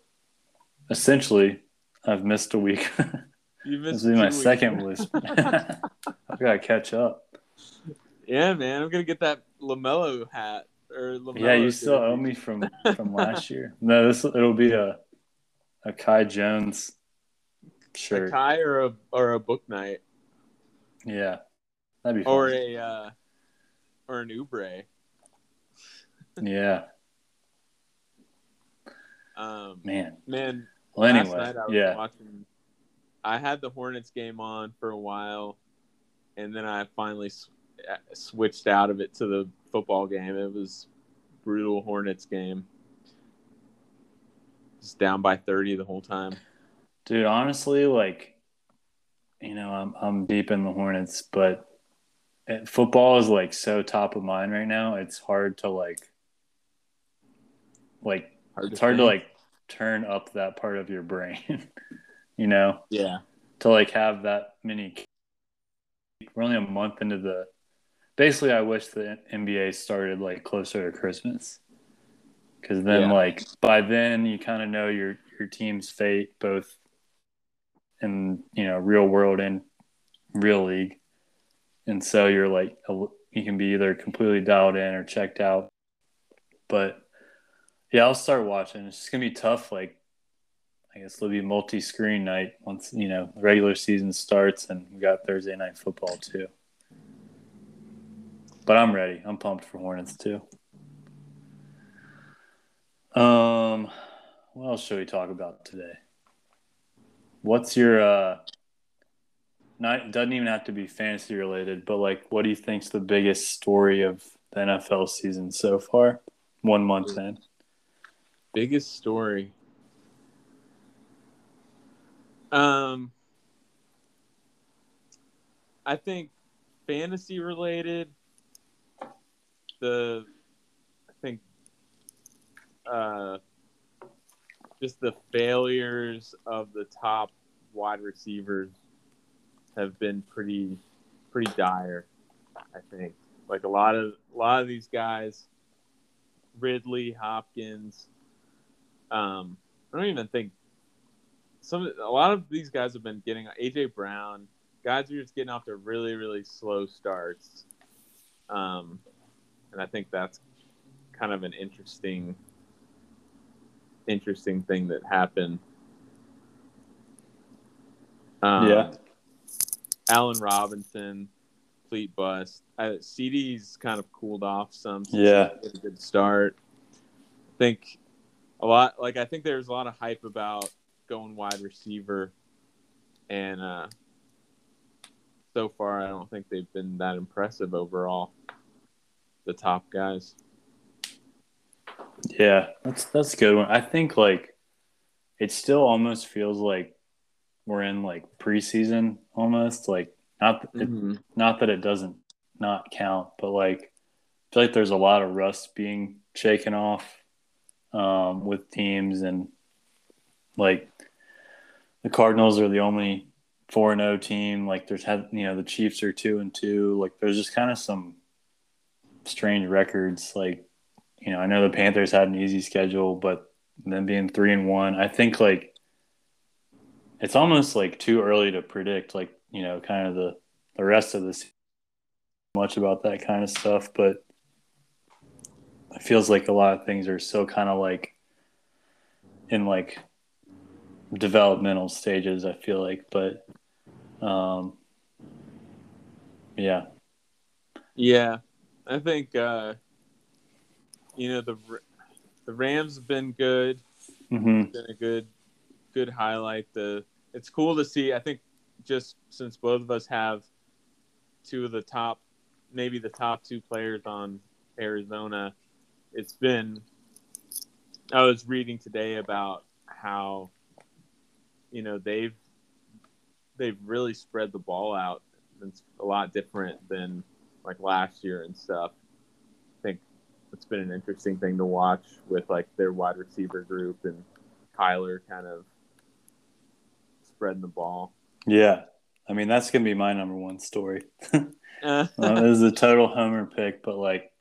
essentially, I've missed a week. [LAUGHS] You this missed will be my second [LAUGHS] list. [LAUGHS] I've got to catch up. Yeah, man. I'm gonna get that LaMelo hat or LaMelo. Yeah, you still owe me from [LAUGHS] from last year. No, this it'll be a a Kai Jones a shirt. Kai or a or a Bouknight Yeah, that'd be or fun. a uh, or an Oubre. Yeah, Um, man. man, Well, last anyway, night I was yeah, watching. I had the Hornets game on for a while, and then I finally s- uh, switched out of it to the football game. It was brutal Hornets game. Just down by thirty the whole time. dude. Honestly, like, you know, I'm I'm deep in the Hornets, but football is like so top of mind right now. It's hard to like, like Hard it's hard to like turn up that part of your brain. [LAUGHS] you know, Yeah, to like have that many. We're only a month into the. Basically, I wish the NBA started like closer to Christmas, because then Yeah. like by then you kind of know your your team's fate, both in you know real world and real league, and so you're like you can be either completely dialed in or checked out. But yeah, I'll start watching. It's just gonna be tough. Like I guess it'll be multi-screen night once you know regular season starts, and we got Thursday night football too. But I'm ready. I'm pumped for Hornets too. Um, what else should we talk about today? What's your uh? Not doesn't even have to be fantasy related, but like, what do you think's the biggest story of the NFL season so far? One month in. biggest story. Um, I think fantasy related. The, I think, uh, just the failures of the top wide receivers have been pretty, pretty dire. I think like a lot of a lot of these guys, Ridley, Hopkins. Um, I don't even think some a lot of these guys have been getting AJ Brown. Guys are just getting off to really really slow starts, um, and I think that's kind of an interesting interesting thing that happened. Um, Yeah. Allen Robinson complete bust. Uh, CD's kind of cooled off some. since Yeah. a good start. I think a lot. Like I think there's a lot of hype about going wide receiver, and uh, so far I don't think they've been that impressive overall. The top guys. Yeah, that's that's a good one. I think like it still almost feels like we're in like preseason almost like not it, not that it doesn't not count, but like I feel like there's a lot of rust being shaken off um, with teams and like the Cardinals are the only four and O team. Like there's had you know the Chiefs are two and two. Like there's just kind of some strange records. Like you know I know the Panthers had an easy schedule, but them being three and one, I think like it's almost like too early to predict. Like you know kind of the the rest of this much about that kind of stuff, but it feels like a lot of things are still kind of like in like developmental stages. I feel like, but um, yeah, Yeah, I think uh, you know the the Rams have been good. hmm been a good good highlight. The it's cool to see. I think just since both of us have two of the top, maybe the top two players on Arizona, it's been. I was reading today about how, you know, they've they've really spread the ball out. It's a lot different than like last year and stuff. I think it's been an interesting thing to watch with like their wide receiver group and Kyler kind of spreading the ball. yeah. I mean, that's gonna be my number one story. [LAUGHS] Uh, [LAUGHS] Uh, it was a total homer pick, but like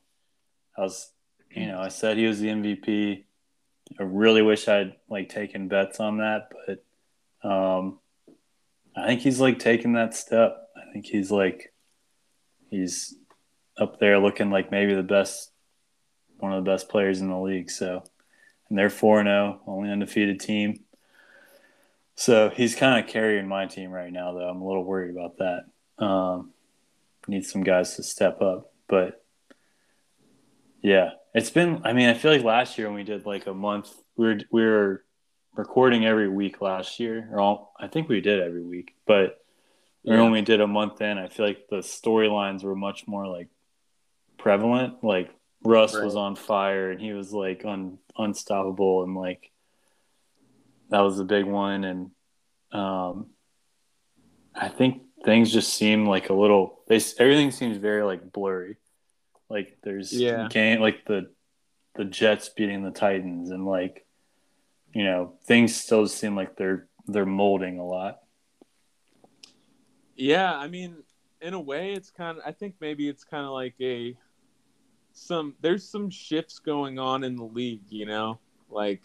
I was, you know, I said he was the MVP. I really wish I'd like taken bets on that, but um, I think he's like taking that step. I think he's like he's up there looking like maybe the best, one of the best players in the league. So, and they're four zero, only undefeated team. So he's kind of carrying my team right now, though. I'm a little worried about that. Um, need some guys to step up. But yeah, it's been. I mean, I feel like last year when we did like a month, we were we were recording every week last year, or all, I think we did every week. But Yeah. we did a month in, I feel like the storylines were much more like prevalent. Like Russ was on fire and he was like un, unstoppable, and like that was the big one. And um, I think things just seem like a little. They everything seems very like blurry. Like there's Yeah. game like the the Jets beating the Titans, and like you know things still seem like they're they're molding a lot. yeah, I mean, in a way, it's kind of. I think maybe it's kind of like a some. There's some shifts going on in the league. You know, like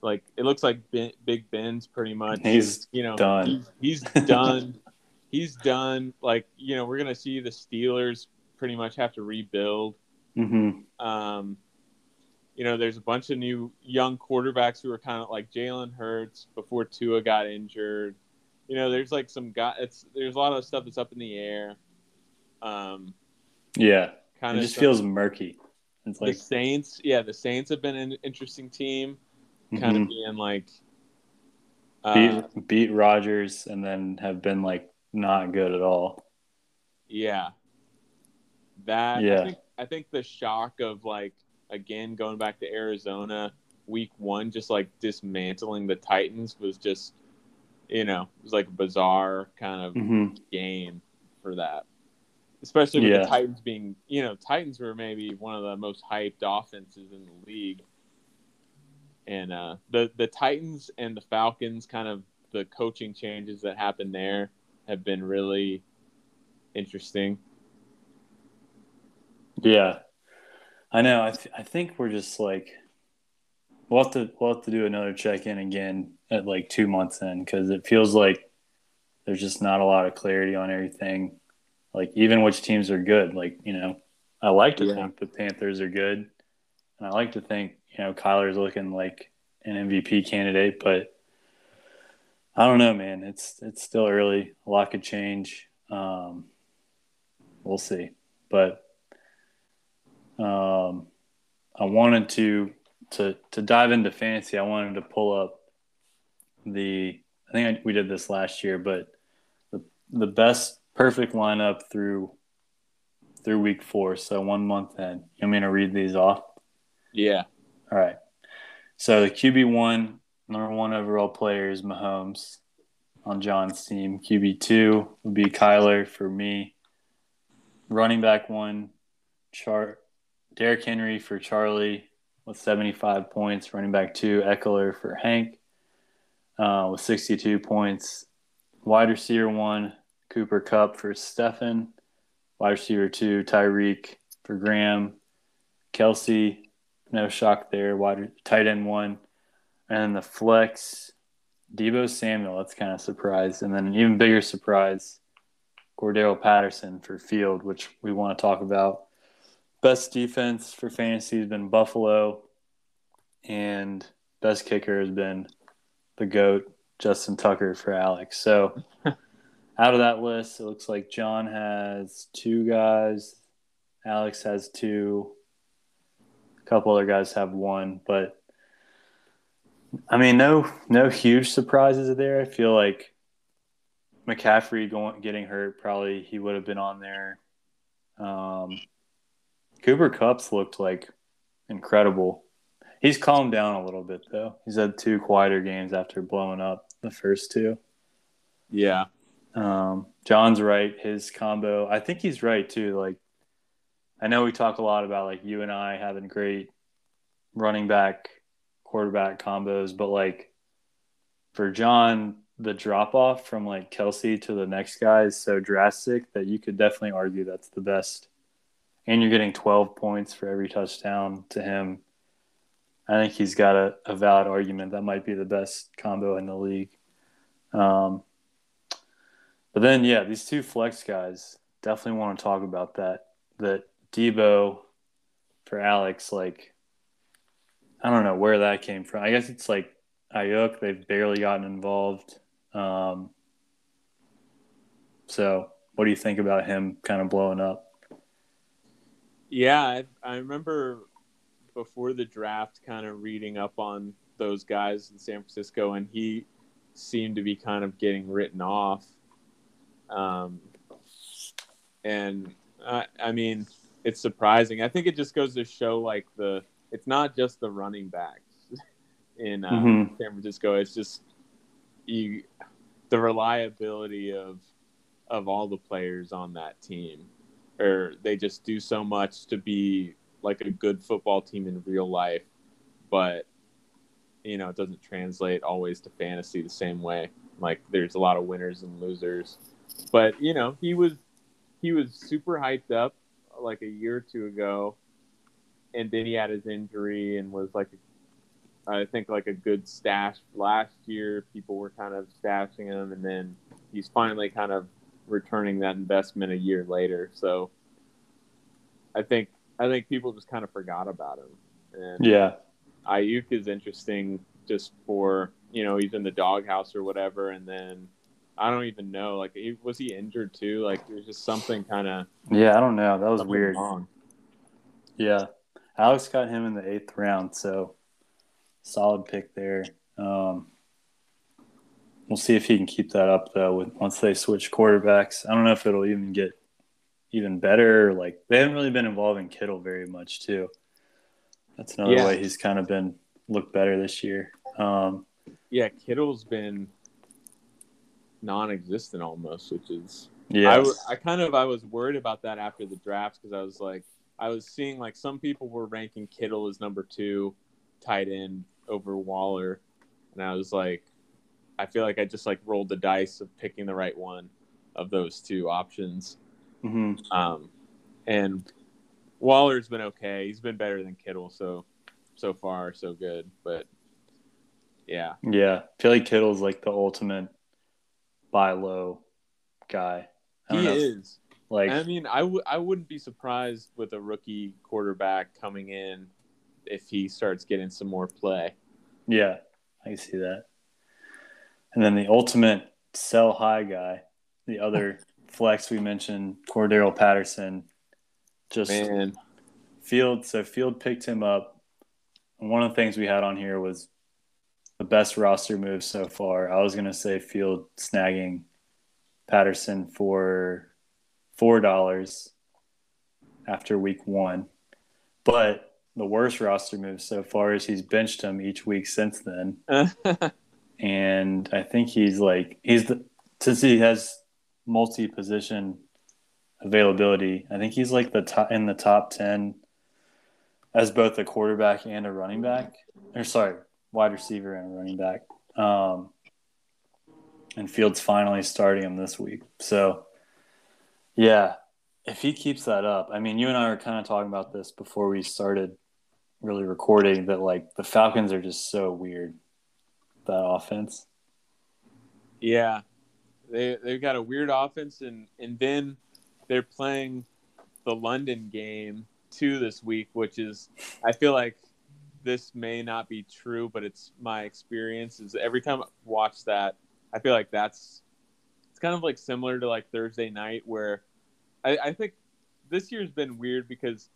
like it looks like ben, Big Ben's pretty much. He's you know done. He's, he's [LAUGHS] done. he's done. Like you know, we're gonna see the Steelers pretty much have to rebuild. Mm-hmm. Um, you know, there's a bunch of new young quarterbacks who are kind of like Jalen Hurts before Tua got injured. You know, there's like some guy. It's there's a lot of stuff that's up in the air. Um, Yeah, kind of just feels murky. It's the Saints. Yeah, the Saints have been an interesting team. Kind mhm. of being like, uh, beat beat Rodgers and then have been like not good at all. Yeah. That Yeah. I think I think the shock of like again going back to Arizona week 1 just like dismantling the Titans was just you know, it was like a bizarre kind of Mm-hmm. game for that. Especially with Yeah. the Titans being, you know, Titans were maybe one of the most hyped offenses in the league. And uh the the Titans and the Falcons kind of the coaching changes that happened there have been really interesting. Yeah, I know. I th- I think we're just like we'll have to we'll have to do another check in again at like two months in because it feels like there's just not a lot of clarity on everything. Like even which teams are good. Like you know, I like to Yeah. think the Panthers are good, and I like to think you know Kyler's looking like an MVP candidate, but I don't know, man. It's it's still early. A lot could change. Um, we'll see. But um, I wanted to to to dive into fantasy. I wanted to pull up the. I think I, we did this last year, but the the best perfect lineup through through week four. So one month in. You want me to read these off? Yeah. All right. So the QB one, number one overall player is Mahomes on John's team. QB two would be Kyler for me. Running back one, Char Derrick Henry for Charlie with 75 points. Running back two, Ekeler for Hank uh, with 62 points. Wide receiver one, Cooper Kupp for Stefan. Wide receiver two, Tyreek for Graham. Kelce, no shock there. Wide tight end one, and then the flex, Deebo Samuel. That's kind of surprise, and then an even bigger surprise, Cordarrelle Patterson for Field, which we want to talk about. Best defense for fantasy has been Buffalo, and best kicker has been the goat Justin Tucker for Alex. So. [LAUGHS] out of that list, it looks like John has two guys, Alex has two, a couple other guys have one, but I mean, no, no huge surprises there. I feel like McCaffrey going getting hurt, probably he would have been on there. Um, Cooper Kupp's looked like incredible. He's calmed down a little bit though. He's had two quieter games after blowing up the first two. Yeah. Um, John's right. His combo, I think he's right too. Like, I know we talk a lot about like you and I having great running back quarterback combos, but like for John, the drop off from like Kelce to the next guy is so drastic that you could definitely argue that's the best. And you're getting 12 points for every touchdown to him. I think he's got a, a valid argument that might be the best combo in the league. Um, but then, yeah, these two flex guys definitely want to talk about that. That Deebo for Alex, like, I don't know where that came from. I guess it's like Aiyuk. They've barely gotten involved. Um, so, what do you think about him kind of blowing up? Yeah, I, I remember before the draft, kind of reading up on those guys in San Francisco, and he seemed to be kind of getting written off um, and I, I mean, it's surprising. I think it just goes to show like the it's not just the running backs [LAUGHS] in uh, mm-hmm. San Francisco. It's just you the reliability of of all the players on that team, or they just do so much to be like a good football team in real life, but you know it doesn't translate always to fantasy the same way. Like there's a lot of winners and losers but you know, he was he was super hyped up like a year or two ago, and then he had his injury and was like, I think like a good stash last year. People were kind of stashing him, and then he's finally kind of returning that investment a year later. So I think I think people just kind of forgot about him. And yeah, Aiyuk is interesting just for you know he's in the doghouse or whatever, and then I don't even know. Like, he, was he injured too? Like, there's just something kind of. Yeah, I don't know. That was weird. Wrong. Yeah, Alex got him in the eighth round, so solid pick there. Um, we'll see if he can keep that up though. With, once they switch quarterbacks, I don't know if it'll even get even better. Like, they haven't really been involving Kittle very much too. That's another yeah. way he's kind of been looked better this year. Um, yeah, Kittle's been non-existent almost, which is yeah. I, I kind of I was worried about that after the drafts because I was like I was seeing like some people were ranking Kittle as number two tight end over Waller, and I was like, I feel like I just like rolled the dice of picking the right one of those two options. Mm-hmm. Um, and Waller's been okay. He's been better than Kittle, so so far so good. But yeah, yeah, I feel like Kittle's like the ultimate buy low guy. He is. Like I mean, I w- I wouldn't be surprised with a rookie quarterback coming in if he starts getting some more play. Yeah, I see that. And then the ultimate sell high guy, the other [LAUGHS] flex, we mentioned Cordarrelle Patterson. Just Man, Field. So Field picked him up. And one of the things we had on here was the best roster move so far. I was gonna say Field snagging Patterson for four dollars after week one, but the worst roster move so far is he's benched him each week since then, [LAUGHS] and I think he's like he's the since he has multi position availability. I think he's like the top in the top ten as both a quarterback and a running back. Or sorry, wide receiver and a running back. Um, and Fields finally starting him this week. So, yeah, if he keeps that up, I mean, you and I were kind of talking about this before we started really recording that like the Falcons are just so weird that offense. yeah, they they've got a weird offense, and and then they're playing the London game too this week, which is I feel like this may not be true, but it's my experience is every time I watch that, I feel like that's it's kind of like similar to like Thursday night where I, I think this year's been weird because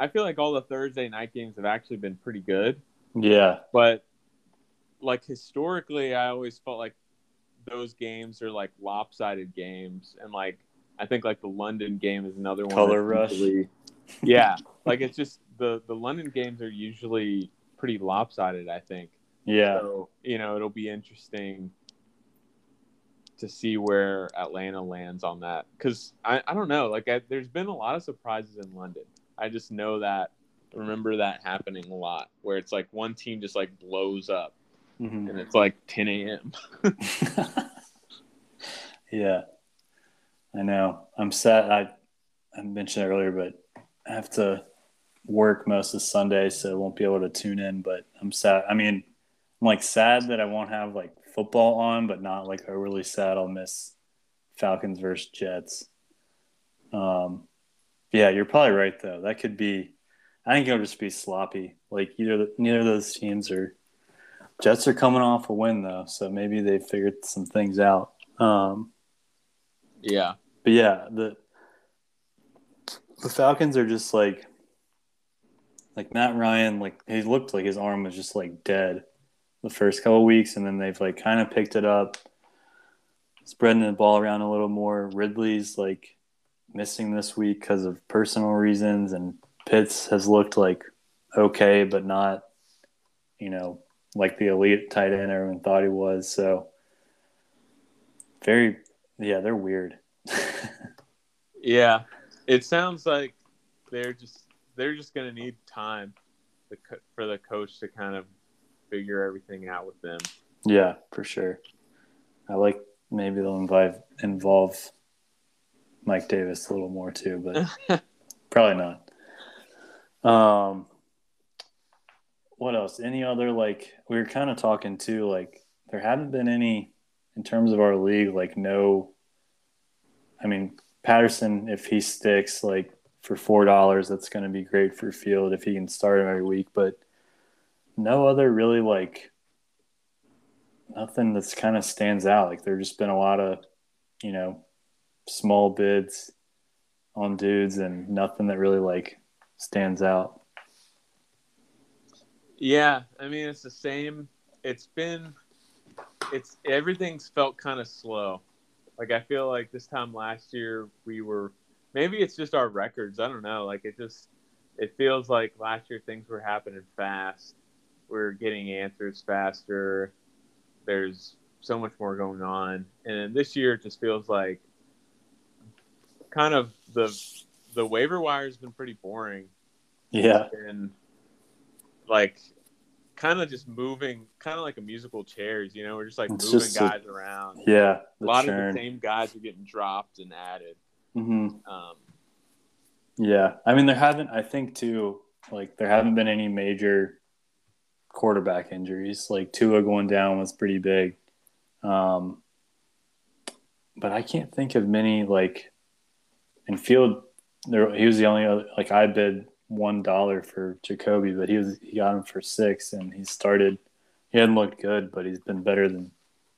I feel like all the Thursday night games have actually been pretty good, Yeah, but like historically, I always felt like those games are like lopsided games, and like I think like the London game is another one. Color rush. usually- [LAUGHS] yeah, like it's just the the London games are usually pretty lopsided. I think. yeah, So you know it'll be interesting to see where Atlanta lands on that because I, I don't know like I, there's been a lot of surprises in London. I just know that remember that happening a lot where it's like one team just like blows up Mhm. and it's like 10 a.m. [LAUGHS] yeah, I know. I'm sad. I I mentioned it earlier, but I have to work most of Sunday, so I won't be able to tune in. But I'm sad. I mean, I'm like sad that I won't have like football on, but not like overly sad. I'll miss Falcons versus Jets. Um, yeah, you're probably right though. That could be. I think it'll just be sloppy. Like either neither of those teams are. Jets are coming off a win though, so maybe they figured some things out. Um, Yeah. but yeah, the the Falcons are just like like Matt Ryan, like he looked like his arm was just like dead the first couple weeks, and then they've like kind of picked it up, spreading the ball around a little more. Ridley's like missing this week because of personal reasons, and Pitts has looked like okay, but not you know like the elite tight end everyone thought he was. So very, yeah, they're weird. [LAUGHS] Yeah. It sounds like they're just they're just going to need time to, for the coach to kind of figure everything out with them. Yeah, for sure. I like maybe they'll involve involve Mike Davis a little more too, but [LAUGHS] probably not. Um, what else? Any other like we were kind of talking too? Like there haven't been any in terms of our league. Like no, I mean Patterson, if he sticks like for four dollars, that's going to be great for Field if he can start him every week. But no other really like nothing that's kind of stands out. Like there just been a lot of, you know, small bids on dudes and nothing that really like stands out. Yeah, I mean it's the same. It's been it's everything's felt kind of slow. Like I feel like this time last year we were maybe it's just our records. I don't know. Like it just it feels like last year things were happening fast. We're getting answers faster. There's so much more going on. And this year it just feels like kind of the the waiver wire has been pretty boring Yeah. and like kind of just moving, kind of like a musical chairs. You know, we're just like It's moving just a- guys around. Yeah. A lot churn. of the same guys are getting dropped and added. hmm Um, Yeah. I mean, there haven't, I think too, like there haven't been any major quarterback injuries. Like Tua going down was pretty big. Um, but I can't think of many like in field. There, he was the only other, like I bid one dollar for Jacoby, but he was he got him for six, and he started. He hadn't looked good, but he's been better than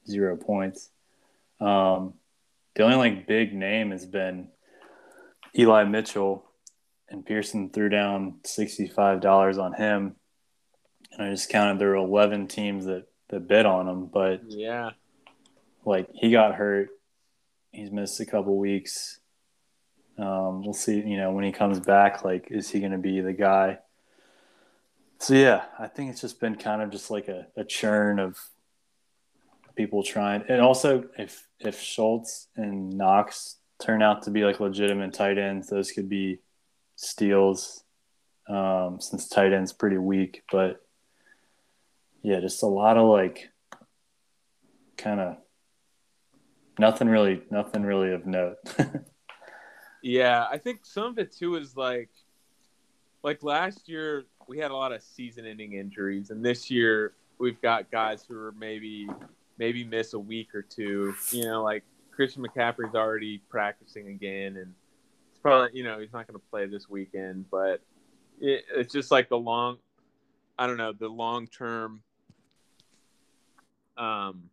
zero points. Um, the only like big name has been Eli Mitchell, and Pearson threw down sixty five dollars on him, and I just counted there were eleven teams that that bid on him, but Yeah. like he got hurt, he's missed a couple weeks. Um, we'll see. You know, when he comes back, like, is he going to be the guy? So yeah, I think it's just been kind of just like a, a churn of people trying, and also if if Schultz and Knox turn out to be like legitimate tight ends, those could be steals. Um, since tight end's pretty weak, but yeah, just a lot of like kind of nothing really, nothing really of note. [LAUGHS] Yeah, I think some of it too is like, like last year we had a lot of season-ending injuries, and this year we've got guys who are maybe maybe miss a week or two. You know, like Christian McCaffrey's already practicing again, and it's probably you know he's not going to play this weekend, but it, it's just like the long, I don't know, the long-term um,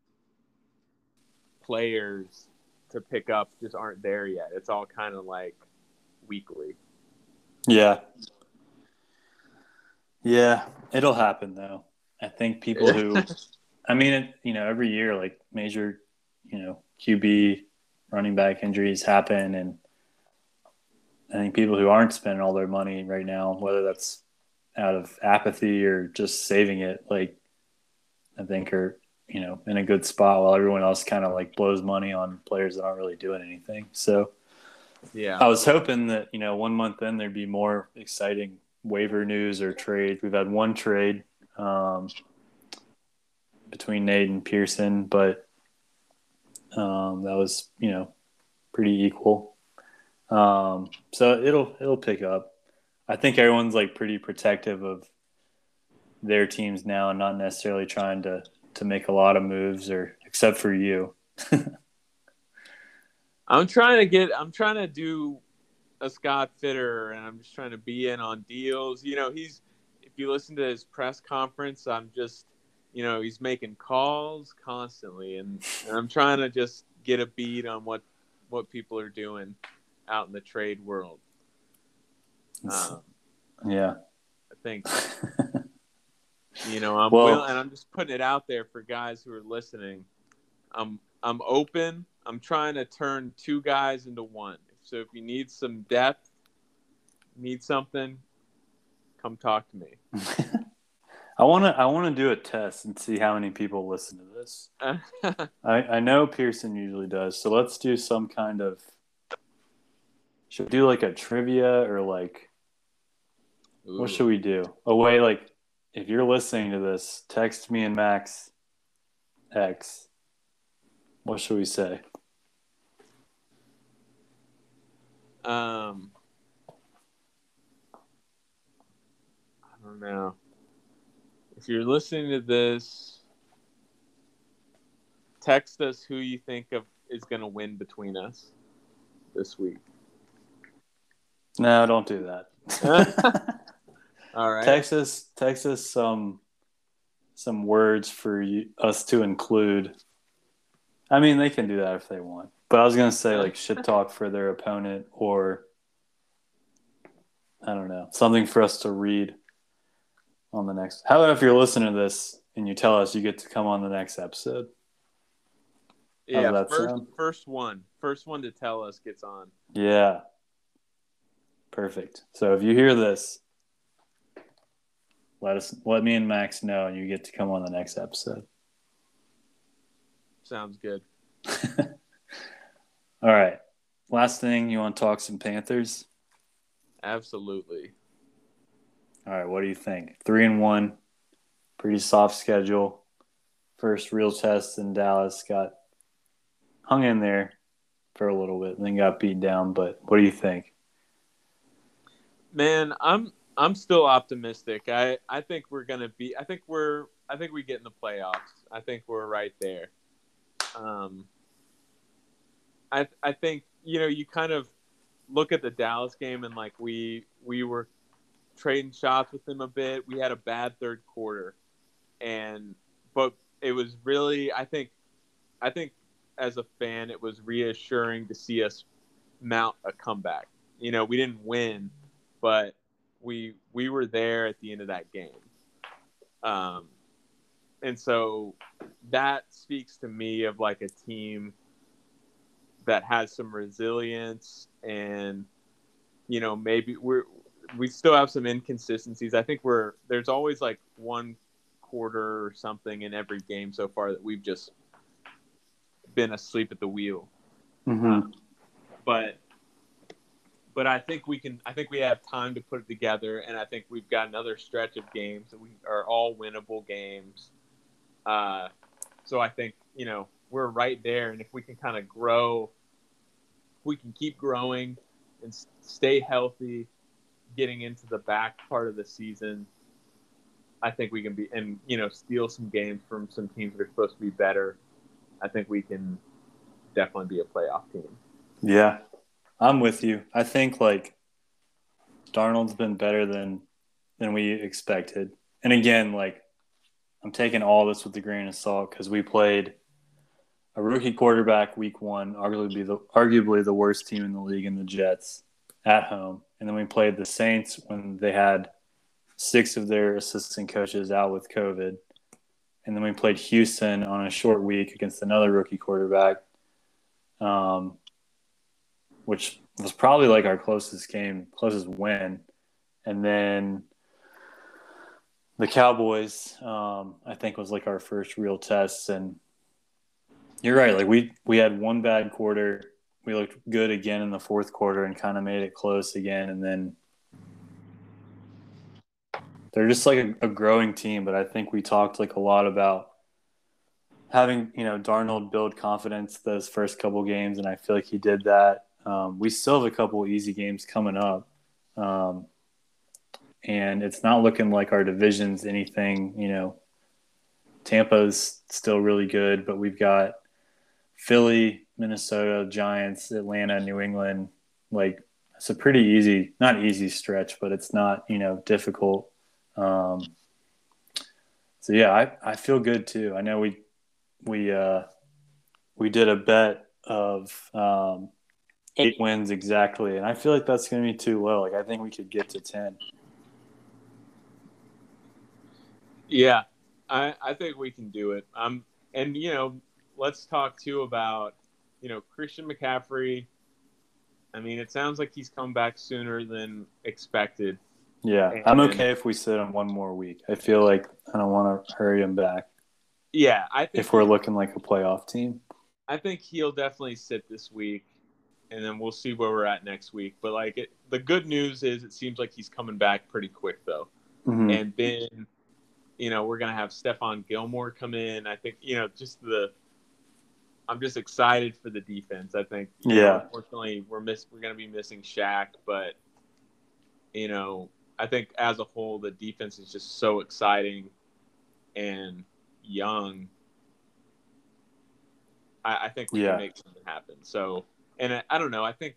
players to pick up just aren't there yet. It's all kind of like weekly. yeah, yeah, it'll happen though. I think people who, [LAUGHS] I mean, you know, every year like major, you know, QB, running back injuries happen, and I think people who aren't spending all their money right now, whether that's out of apathy or just saving it, like I think are you know in a good spot while everyone else kind of like blows money on players that aren't really doing anything. So Yeah. I was hoping that you know one month in there'd be more exciting waiver news or trades. We've had one trade um, between Nate and Pearson, but um, that was you know pretty equal. Um, so it'll it'll pick up. I think everyone's like pretty protective of their teams now, and not necessarily trying to to make a lot of moves, or except for you. [LAUGHS] I'm trying to get. I'm trying to do a Scott Fitterer, and I'm just trying to be in on deals. You know, he's. If you listen to his press conference, I'm just, you know, he's making calls constantly, and, and I'm trying to just get a beat on what what people are doing out in the trade world. Um, yeah. I think [LAUGHS] you know I'm Well- will, and I'm just putting it out there for guys who are listening. I'm I'm open. I'm trying to turn two guys into one. So if you need some depth, need something, come talk to me. [LAUGHS] I want to I want to do a test and see how many people listen to this. [LAUGHS] I, I know Pearson usually does, so let's do some kind of. Should we do like a trivia or like what should we do? A way like if you're listening to this, text me and Max X. What should we say? Um, I don't know. If you're listening to this, text us who you think of is going to win between us this week. No, don't do that. [LAUGHS] [LAUGHS] All right. Texas, us text us some some words for you, us to include. I mean, they can do that if they want. But I was gonna say like shit talk for their opponent or I don't know something for us to read on the next. How about if you're listening to this and you tell us you get to come on the next episode? yeah. that First, sound? first one. First one to tell us gets on. Yeah. Perfect. So if you hear this, let us let me and Max know and you get to come on the next episode. Sounds good. [LAUGHS] All right. Last thing, you want to talk some Panthers? Absolutely. All right. What do you think? Three and one, pretty soft schedule. First real test in Dallas got hung in there for a little bit and then got beat down. But what do you think? Man, I'm I'm still optimistic. I I think we're gonna be. I think we're. I think we get in the playoffs. I think we're right there. Um. I I think you know you kind of look at the Dallas game and like we we were trading shots with them a bit. We had a bad third quarter, and but it was really I think I think as a fan, it was reassuring to see us mount a comeback. You know, we didn't win, but we we were there at the end of that game. Um, and so that speaks to me of like a team that has some resilience and you know maybe we're we still have some inconsistencies. I think we're there's always like one quarter or something in every game so far that we've just been asleep at the wheel. Mm-hmm. But but I think we can. I think we have time to put it together, and I think we've got another stretch of games that we are all winnable games. Uh, so I think you know we're right there, and if we can kind of grow, we can keep growing and stay healthy, getting into the back part of the season. I think we can be and you know steal some games from some teams that are supposed to be better. I think we can definitely be a playoff team. Yeah, I'm with you. I think like Darnold's been better than than we expected. And again, like I'm taking all this with a grain of salt because we played a rookie quarterback week one, arguably the arguably the worst team in the league in the Jets at home, and then we played the Saints when they had six of their assistant coaches out with COVID, and then we played Houston on a short week against another rookie quarterback, um, which was probably like our closest game, closest win, and then the Cowboys, um, I think, was like our first real test. And you're right. Like we we had one bad quarter. We looked good again in the fourth quarter and kind of made it close again. And then they're just like a, a growing team. But I think we talked like a lot about having you know Darnold build confidence those first couple games, and I feel like he did that. Um, we still have a couple easy games coming up. Um, and it's not looking like our division's anything. You know, Tampa's still really good, but we've got Philly, Minnesota, Giants, Atlanta, New England. Like it's a pretty easy, not easy stretch, but it's not you know difficult. Um, so yeah, I, I feel good too. I know we we uh, we did a bet of um, eight wins exactly, and I feel like that's going to be too low. Like I think we could get to ten. Yeah, I, I think we can do it. Um, and you know, let's talk too about you know Christian McCaffrey. I mean, it sounds like he's come back sooner than expected. Yeah, and, I'm okay if we sit him one more week. I feel like I don't want to hurry him back. Yeah, I think if we're looking like a playoff team, I think he'll definitely sit this week, and then we'll see where we're at next week. But like, it, the good news is it seems like he's coming back pretty quick though, mm-hmm. and then you know, we're gonna have Stephon Gilmore come in. I think, you know, just the I'm just excited for the defense. I think, yeah. Know, unfortunately, we're miss we're gonna be missing Shaq, but you know, I think as a whole, the defense is just so exciting and young. I, I think we yeah. can make something happen. So, and I, I don't know. I think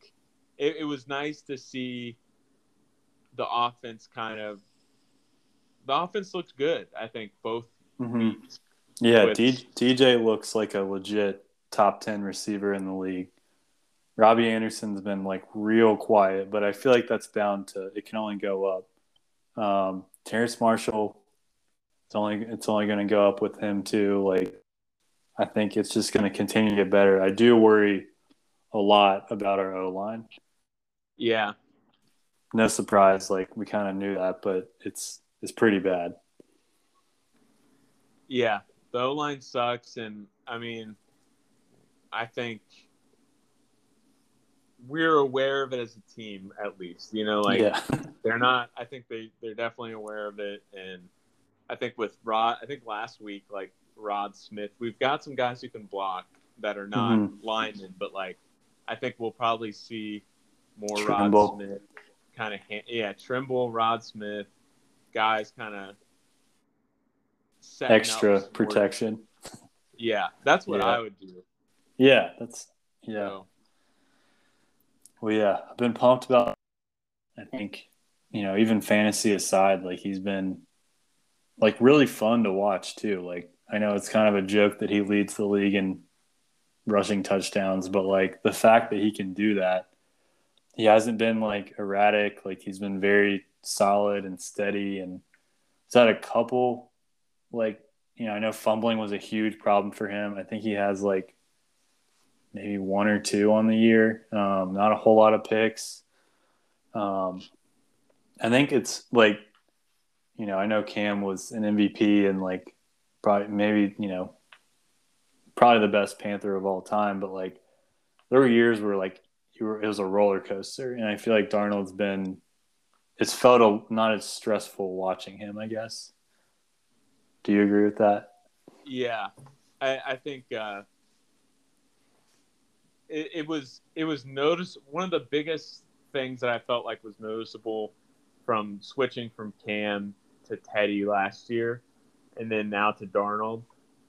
it, it was nice to see the offense kind of the offense looks good. I think both. Mm-hmm. Yeah, with... D- DJ looks like a legit top ten receiver in the league. Robbie Anderson's been like real quiet, but I feel like that's bound to it can only go up. Um, Terrace Marshall, it's only it's only going to go up with him too. Like, I think it's just going to continue to get better. I do worry a lot about our O line. Yeah, no surprise. Like we kind of knew that, but it's it's pretty bad. Yeah, the O line sucks, and I mean, I think we're aware of it as a team, at least. You know, like yeah. [LAUGHS] they're not. I think they they're definitely aware of it, and I think with Rod, I think last week, like Rod Smith, we've got some guys who can block that are not mm-hmm. linemen, but like I think we'll probably see more Tremble. Rod Smith kind of yeah Tremble, Rod Smith, guys kind of extra protection. Yeah, that's what yeah. I would do. Yeah, that's yeah. So. Well, yeah, I've been pumped about. I think you know, even fantasy aside, like he's been like really fun to watch too. Like I know it's kind of a joke that he leads the league in rushing touchdowns, but like the fact that he can do that, he hasn't been like erratic. Like he's been very solid and steady, and he's had a couple like you know I know fumbling was a huge problem for him. I think he has like maybe one or two on the year. Um, not a whole lot of picks. Um, I think it's like, you know, I know Cam was an MVP and like probably maybe you know probably the best Panther of all time, but like there were years where like you were it was a roller coaster, and I feel like Darnold's been it's felt a, not as stressful watching him. I guess. Do you agree with that? Yeah, I, I think uh, it, it was it was notice one of the biggest things that I felt like was noticeable from switching from Cam to Teddy last year, and then now to Darnold,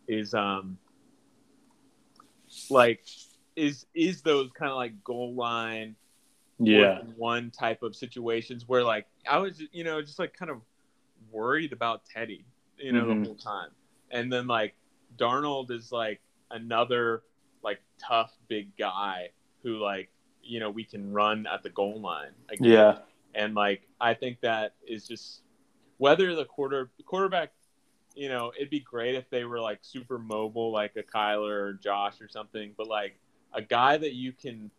is um like is is those kind of like goal line Yeah. one type of situations where like I was you know just like kind of worried about Teddy you know Mhm. the whole time and then like Darnold is like another like tough big guy who like you know we can run at the goal line again. Yeah. and like I think that is just whether the quarter quarterback, you know, it'd be great if they were like super mobile, like a Kyler or Josh or something, but like a guy that you can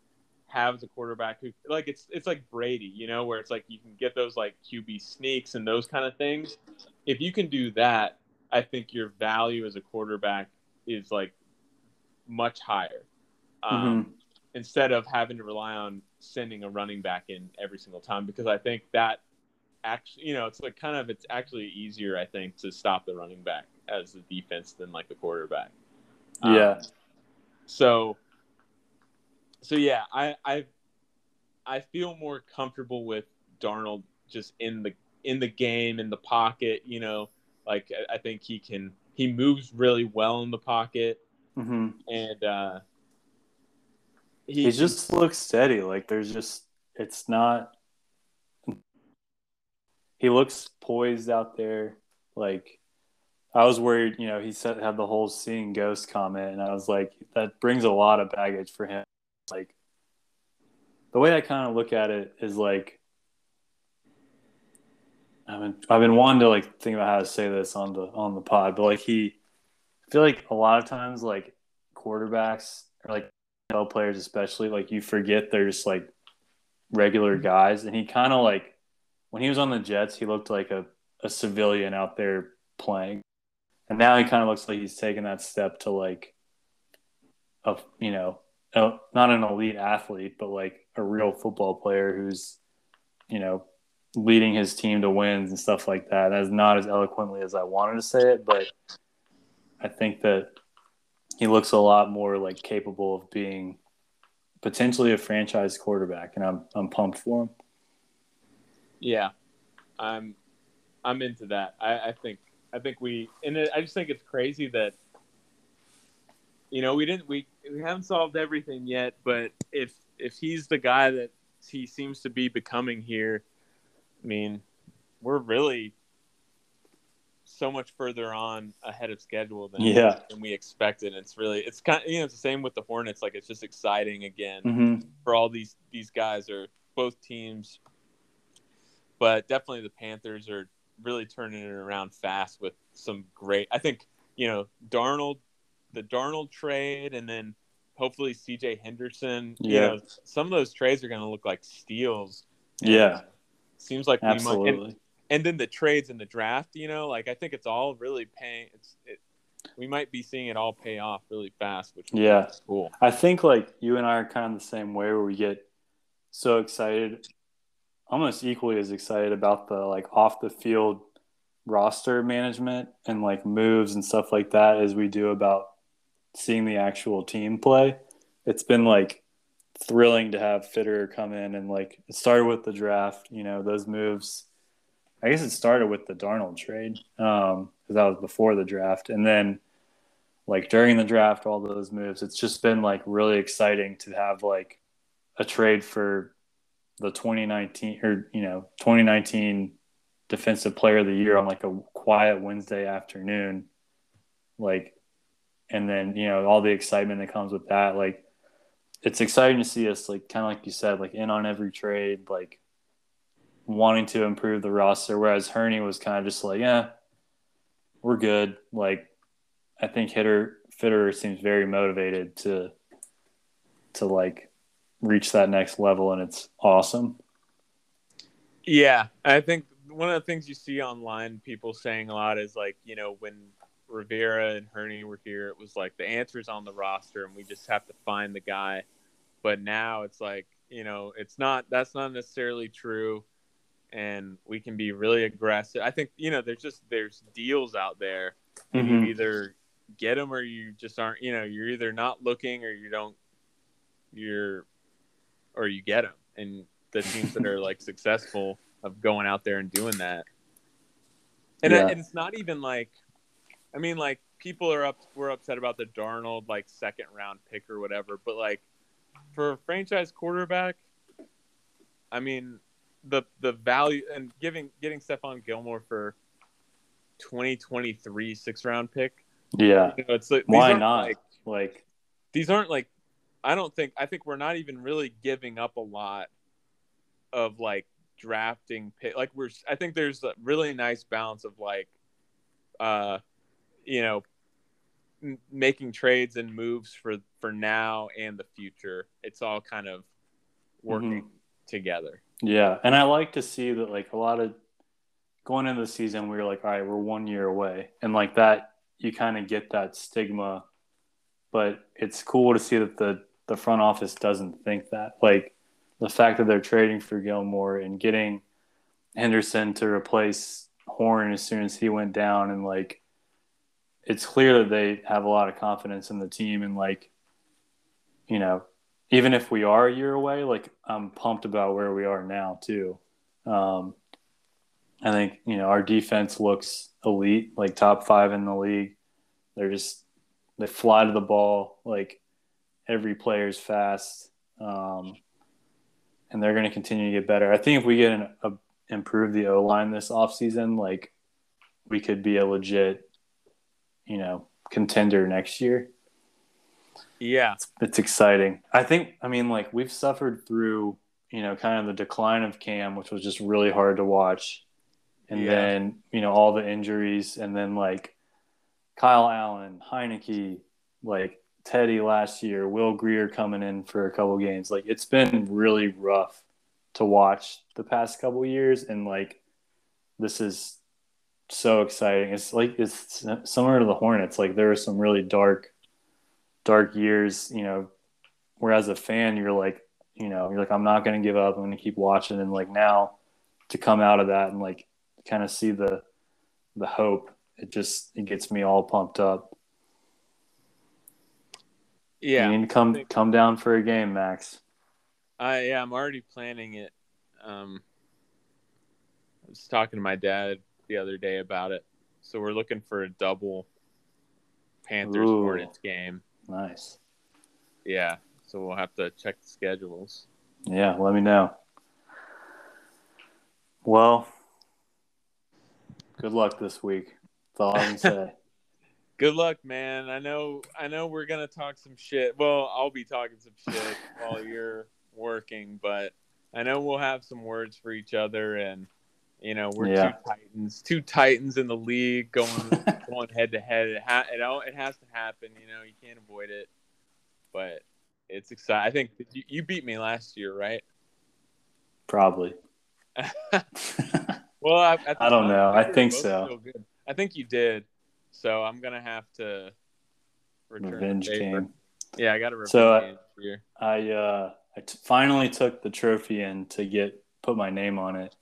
have as a quarterback who like it's it's like Brady, you know, where it's like you can get those like QB sneaks and those kind of things. If you can do that, I think your value as a quarterback is like much higher. Um, instead of having to rely on sending a running back in every single time because I think that actually you know it's like kind of it's actually easier I think to stop the running back as the defense than like the quarterback. Um, Yeah. so so yeah, I I I feel more comfortable with Darnold just in the in the game in the pocket, you know, like I- I think he can he moves really well in the pocket hmm and uh He just looks steady. Like there's just it's not. He looks poised out there. Like I was worried, you know, he said had the whole seeing ghost comment, and I was like, that brings a lot of baggage for him. Like the way I kind of look at it is like. I've been, I've been wanting to like think about how to say this on the on the pod, but like he, I feel like a lot of times like quarterbacks or like NFL players especially like you forget they're just like regular guys and he kind of like when he was on the Jets he looked like a, a civilian out there playing and now he kind of looks like he's taking that step to like a you know a, not an elite athlete but like a real football player who's you know leading his team to wins and stuff like that that's not as eloquently as I wanted to say it but I think that he looks a lot more like capable of being potentially a franchise quarterback, and I'm I'm pumped for him. Yeah, I'm I'm into that. I, I think I think we and it, I just think it's crazy that you know we didn't we we haven't solved everything yet, but if if he's the guy that he seems to be becoming here, I mean, we're really so much further on ahead of schedule than Yeah. than we expected. It's really it's kind of, you know it's the same with the Hornets. Like it's just exciting again Mm-hmm. for all these these guys or both teams, but definitely the Panthers are really turning it around fast with some great. I think you know Darnold, the Darnold trade, and then hopefully C.J. Henderson. You Yeah. know, some of those trades are going to look like steals. Yeah, seems like we might. And, absolutely. and then the trades in the draft. You know, like I think it's all really paying. It's it. We might be seeing it all pay off really fast, which Yeah. cool. I think like you and I are kind of the same way, where we get so excited, almost equally as excited about the like off the field roster management and like moves and stuff like that as we do about seeing the actual team play. It's been like thrilling to have Fitterer come in and like it started with the draft, you know, those moves. I guess it started with the Darnold trade um, because that was before the draft, and then like during the draft, all those moves. It's just been like really exciting to have like a trade for the 2019 or you know 2019 defensive player of the year on like a quiet Wednesday afternoon. Like and then you know all the excitement that comes with that. Like it's exciting to see us like kind of like you said, like in on every trade, like wanting to improve the roster. Whereas Hurney was kind of just like, yeah, we're good. Like I think hitter Fitterer seems very motivated to to like reach that next level, and it's awesome. Yeah, I think one of the things you see online, people saying a lot is like, you know, when Rivera and Hurney were here, it was like the answer's on the roster, and we just have to find the guy. But now it's like, you know, it's not. That's not necessarily true, and we can be really aggressive. I think you know, there's just there's deals out there, Mhm. you either get them or you just aren't. You know, you're either not looking or you don't. You're, or you get them, and the teams that are like successful of going out there and doing that. And, I- Yeah. and it's not even like, I mean, like people are up, we're upset about the Darnold like second round pick or whatever, but like for a franchise quarterback, I mean, the the value and giving getting Stephon Gilmore for 2023 six round pick, Yeah, you know, it's like, why aren't, not? Like, Like, these aren't like I don't think I think we're not even really giving up a lot of like drafting pick like we're I think there's a really nice balance of like uh you know m- making trades and moves for for now and the future it's all kind of working Mhm. together yeah, and I like to see that like a lot of going into the season, we were like, all right, we're one year away, and like that, you kind of get that stigma. But it's cool to see that the the front office doesn't think that. Like the fact that they're trading for Gilmore and getting Henderson to replace Horn as soon as he went down, and like it's clear that they have a lot of confidence in the team, and like you know, even if we are a year away, like I'm pumped about where we are now too. Um, I think you know our defense looks elite, like top five in the league. They're just they fly to the ball like every player's fast, um, and they're going to continue to get better. I think if we get an, a, improve the O line this offseason, like we could be a legit, you know, contender next year yeah it's, it's exciting. I think, I mean, like we've suffered through, you know, kind of the decline of Cam, which was just really hard to watch. And Yeah. then, you know, all the injuries. And then, like Kyle Allen, Heinicke, like Teddy last year, Will Grier coming in for a couple games. Like it's been really rough to watch the past couple years. And like this is so exciting. It's like it's similar to the Hornets. Like there were some really dark dark years, you know, where as a fan you're like, you know, you're like, I'm not gonna give up, I'm gonna keep watching and like now to come out of that and like kind of see the the hope, it just it gets me all pumped up. Yeah You need to come come down for a game, Max. I yeah, I'm already planning it. Um, I was talking to my dad the other day about it. So we're looking for a double Panthers Ooh. Hornets game. Nice. Yeah. So we'll have to check the schedules. Yeah, let me know. Well, good luck this week. That's all I can [LAUGHS] say. Good luck, man. I know I know we're gonna talk some shit. Well, I'll be talking some shit while you're working, but I know we'll have some words for each other and you know, we're Yeah. two titans, two titans in the league going [LAUGHS] going head to head. It ha- it, all, it has to happen. You know, you can't avoid it. But it's exciting. I think you, you beat me last year, right? Probably. [LAUGHS] [LAUGHS] Well, I, the I don't know. I think so. I think you did. So I'm gonna have to return Revenge game. Yeah, I got to revenge So, game. I uh, I t- finally took the trophy in to get put my name on it,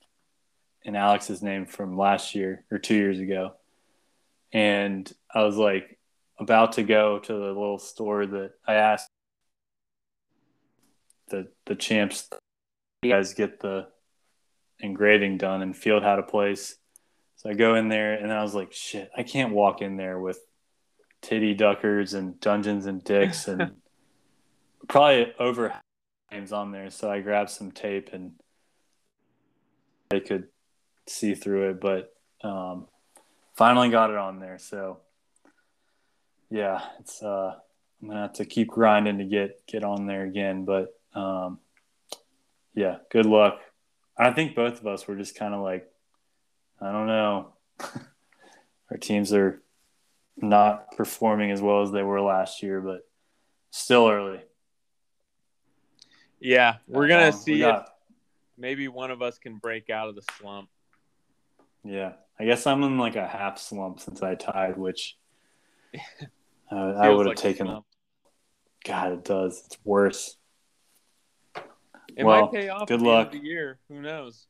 and Alex's name from last year or two years ago, and I was like about to go to the little store that I asked the the champs, you guys get the engraving done, and Field had a place, so I go in there, and I was like, shit, I can't walk in there with titty duckers and Dungeons and Dicks and [LAUGHS] probably over names on there. So I grabbed some tape and they could see through it, but um, finally got it on there. So yeah, it's uh, I'm gonna have to keep grinding to get get on there again. But um, yeah, good luck. I think both of us were just kind of like, I don't know. [LAUGHS] Our teams are not performing as well as they were last year, but still early. Yeah, we're gonna Um, see we if maybe one of us can break out of the slump. Yeah, I guess I'm in like a half slump since I tied, which [LAUGHS] uh, I would have like taken. God, it does. It's worse. It Well, might pay off good at the end luck. of the year. Who knows?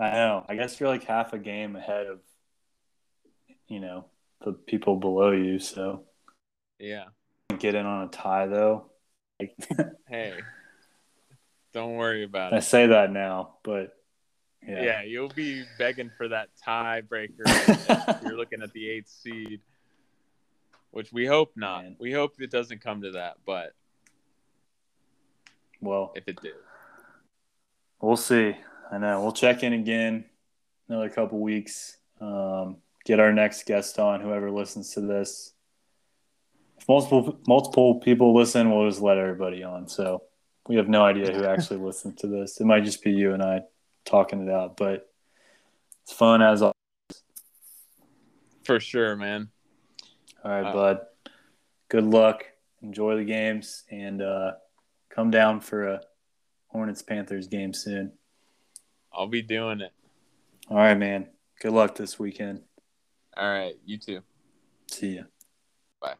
I know. I guess you're like half a game ahead of, you know, the people below you. So Yeah. get in on a tie though. Like, [LAUGHS] Hey, don't worry about I it. I say that now, but Yeah. yeah, you'll be begging for that tiebreaker. [LAUGHS] if You're looking at the eighth seed, which we hope not. Man. We hope it doesn't come to that, but well, if it did, we'll see. I know. We'll check in again another couple weeks. Um, get our next guest on. Whoever listens to this. If multiple multiple people listen, we'll just let everybody on. So we have no idea who actually listened to this. It might just be you and I talking it out, but it's fun as always. for sure, man. All right, Uh, bud. Good luck. Enjoy the games and uh, come down for a Hornets Panthers game soon. I'll be doing it. All right, man. Good luck this weekend. All right. You too. See ya. Bye.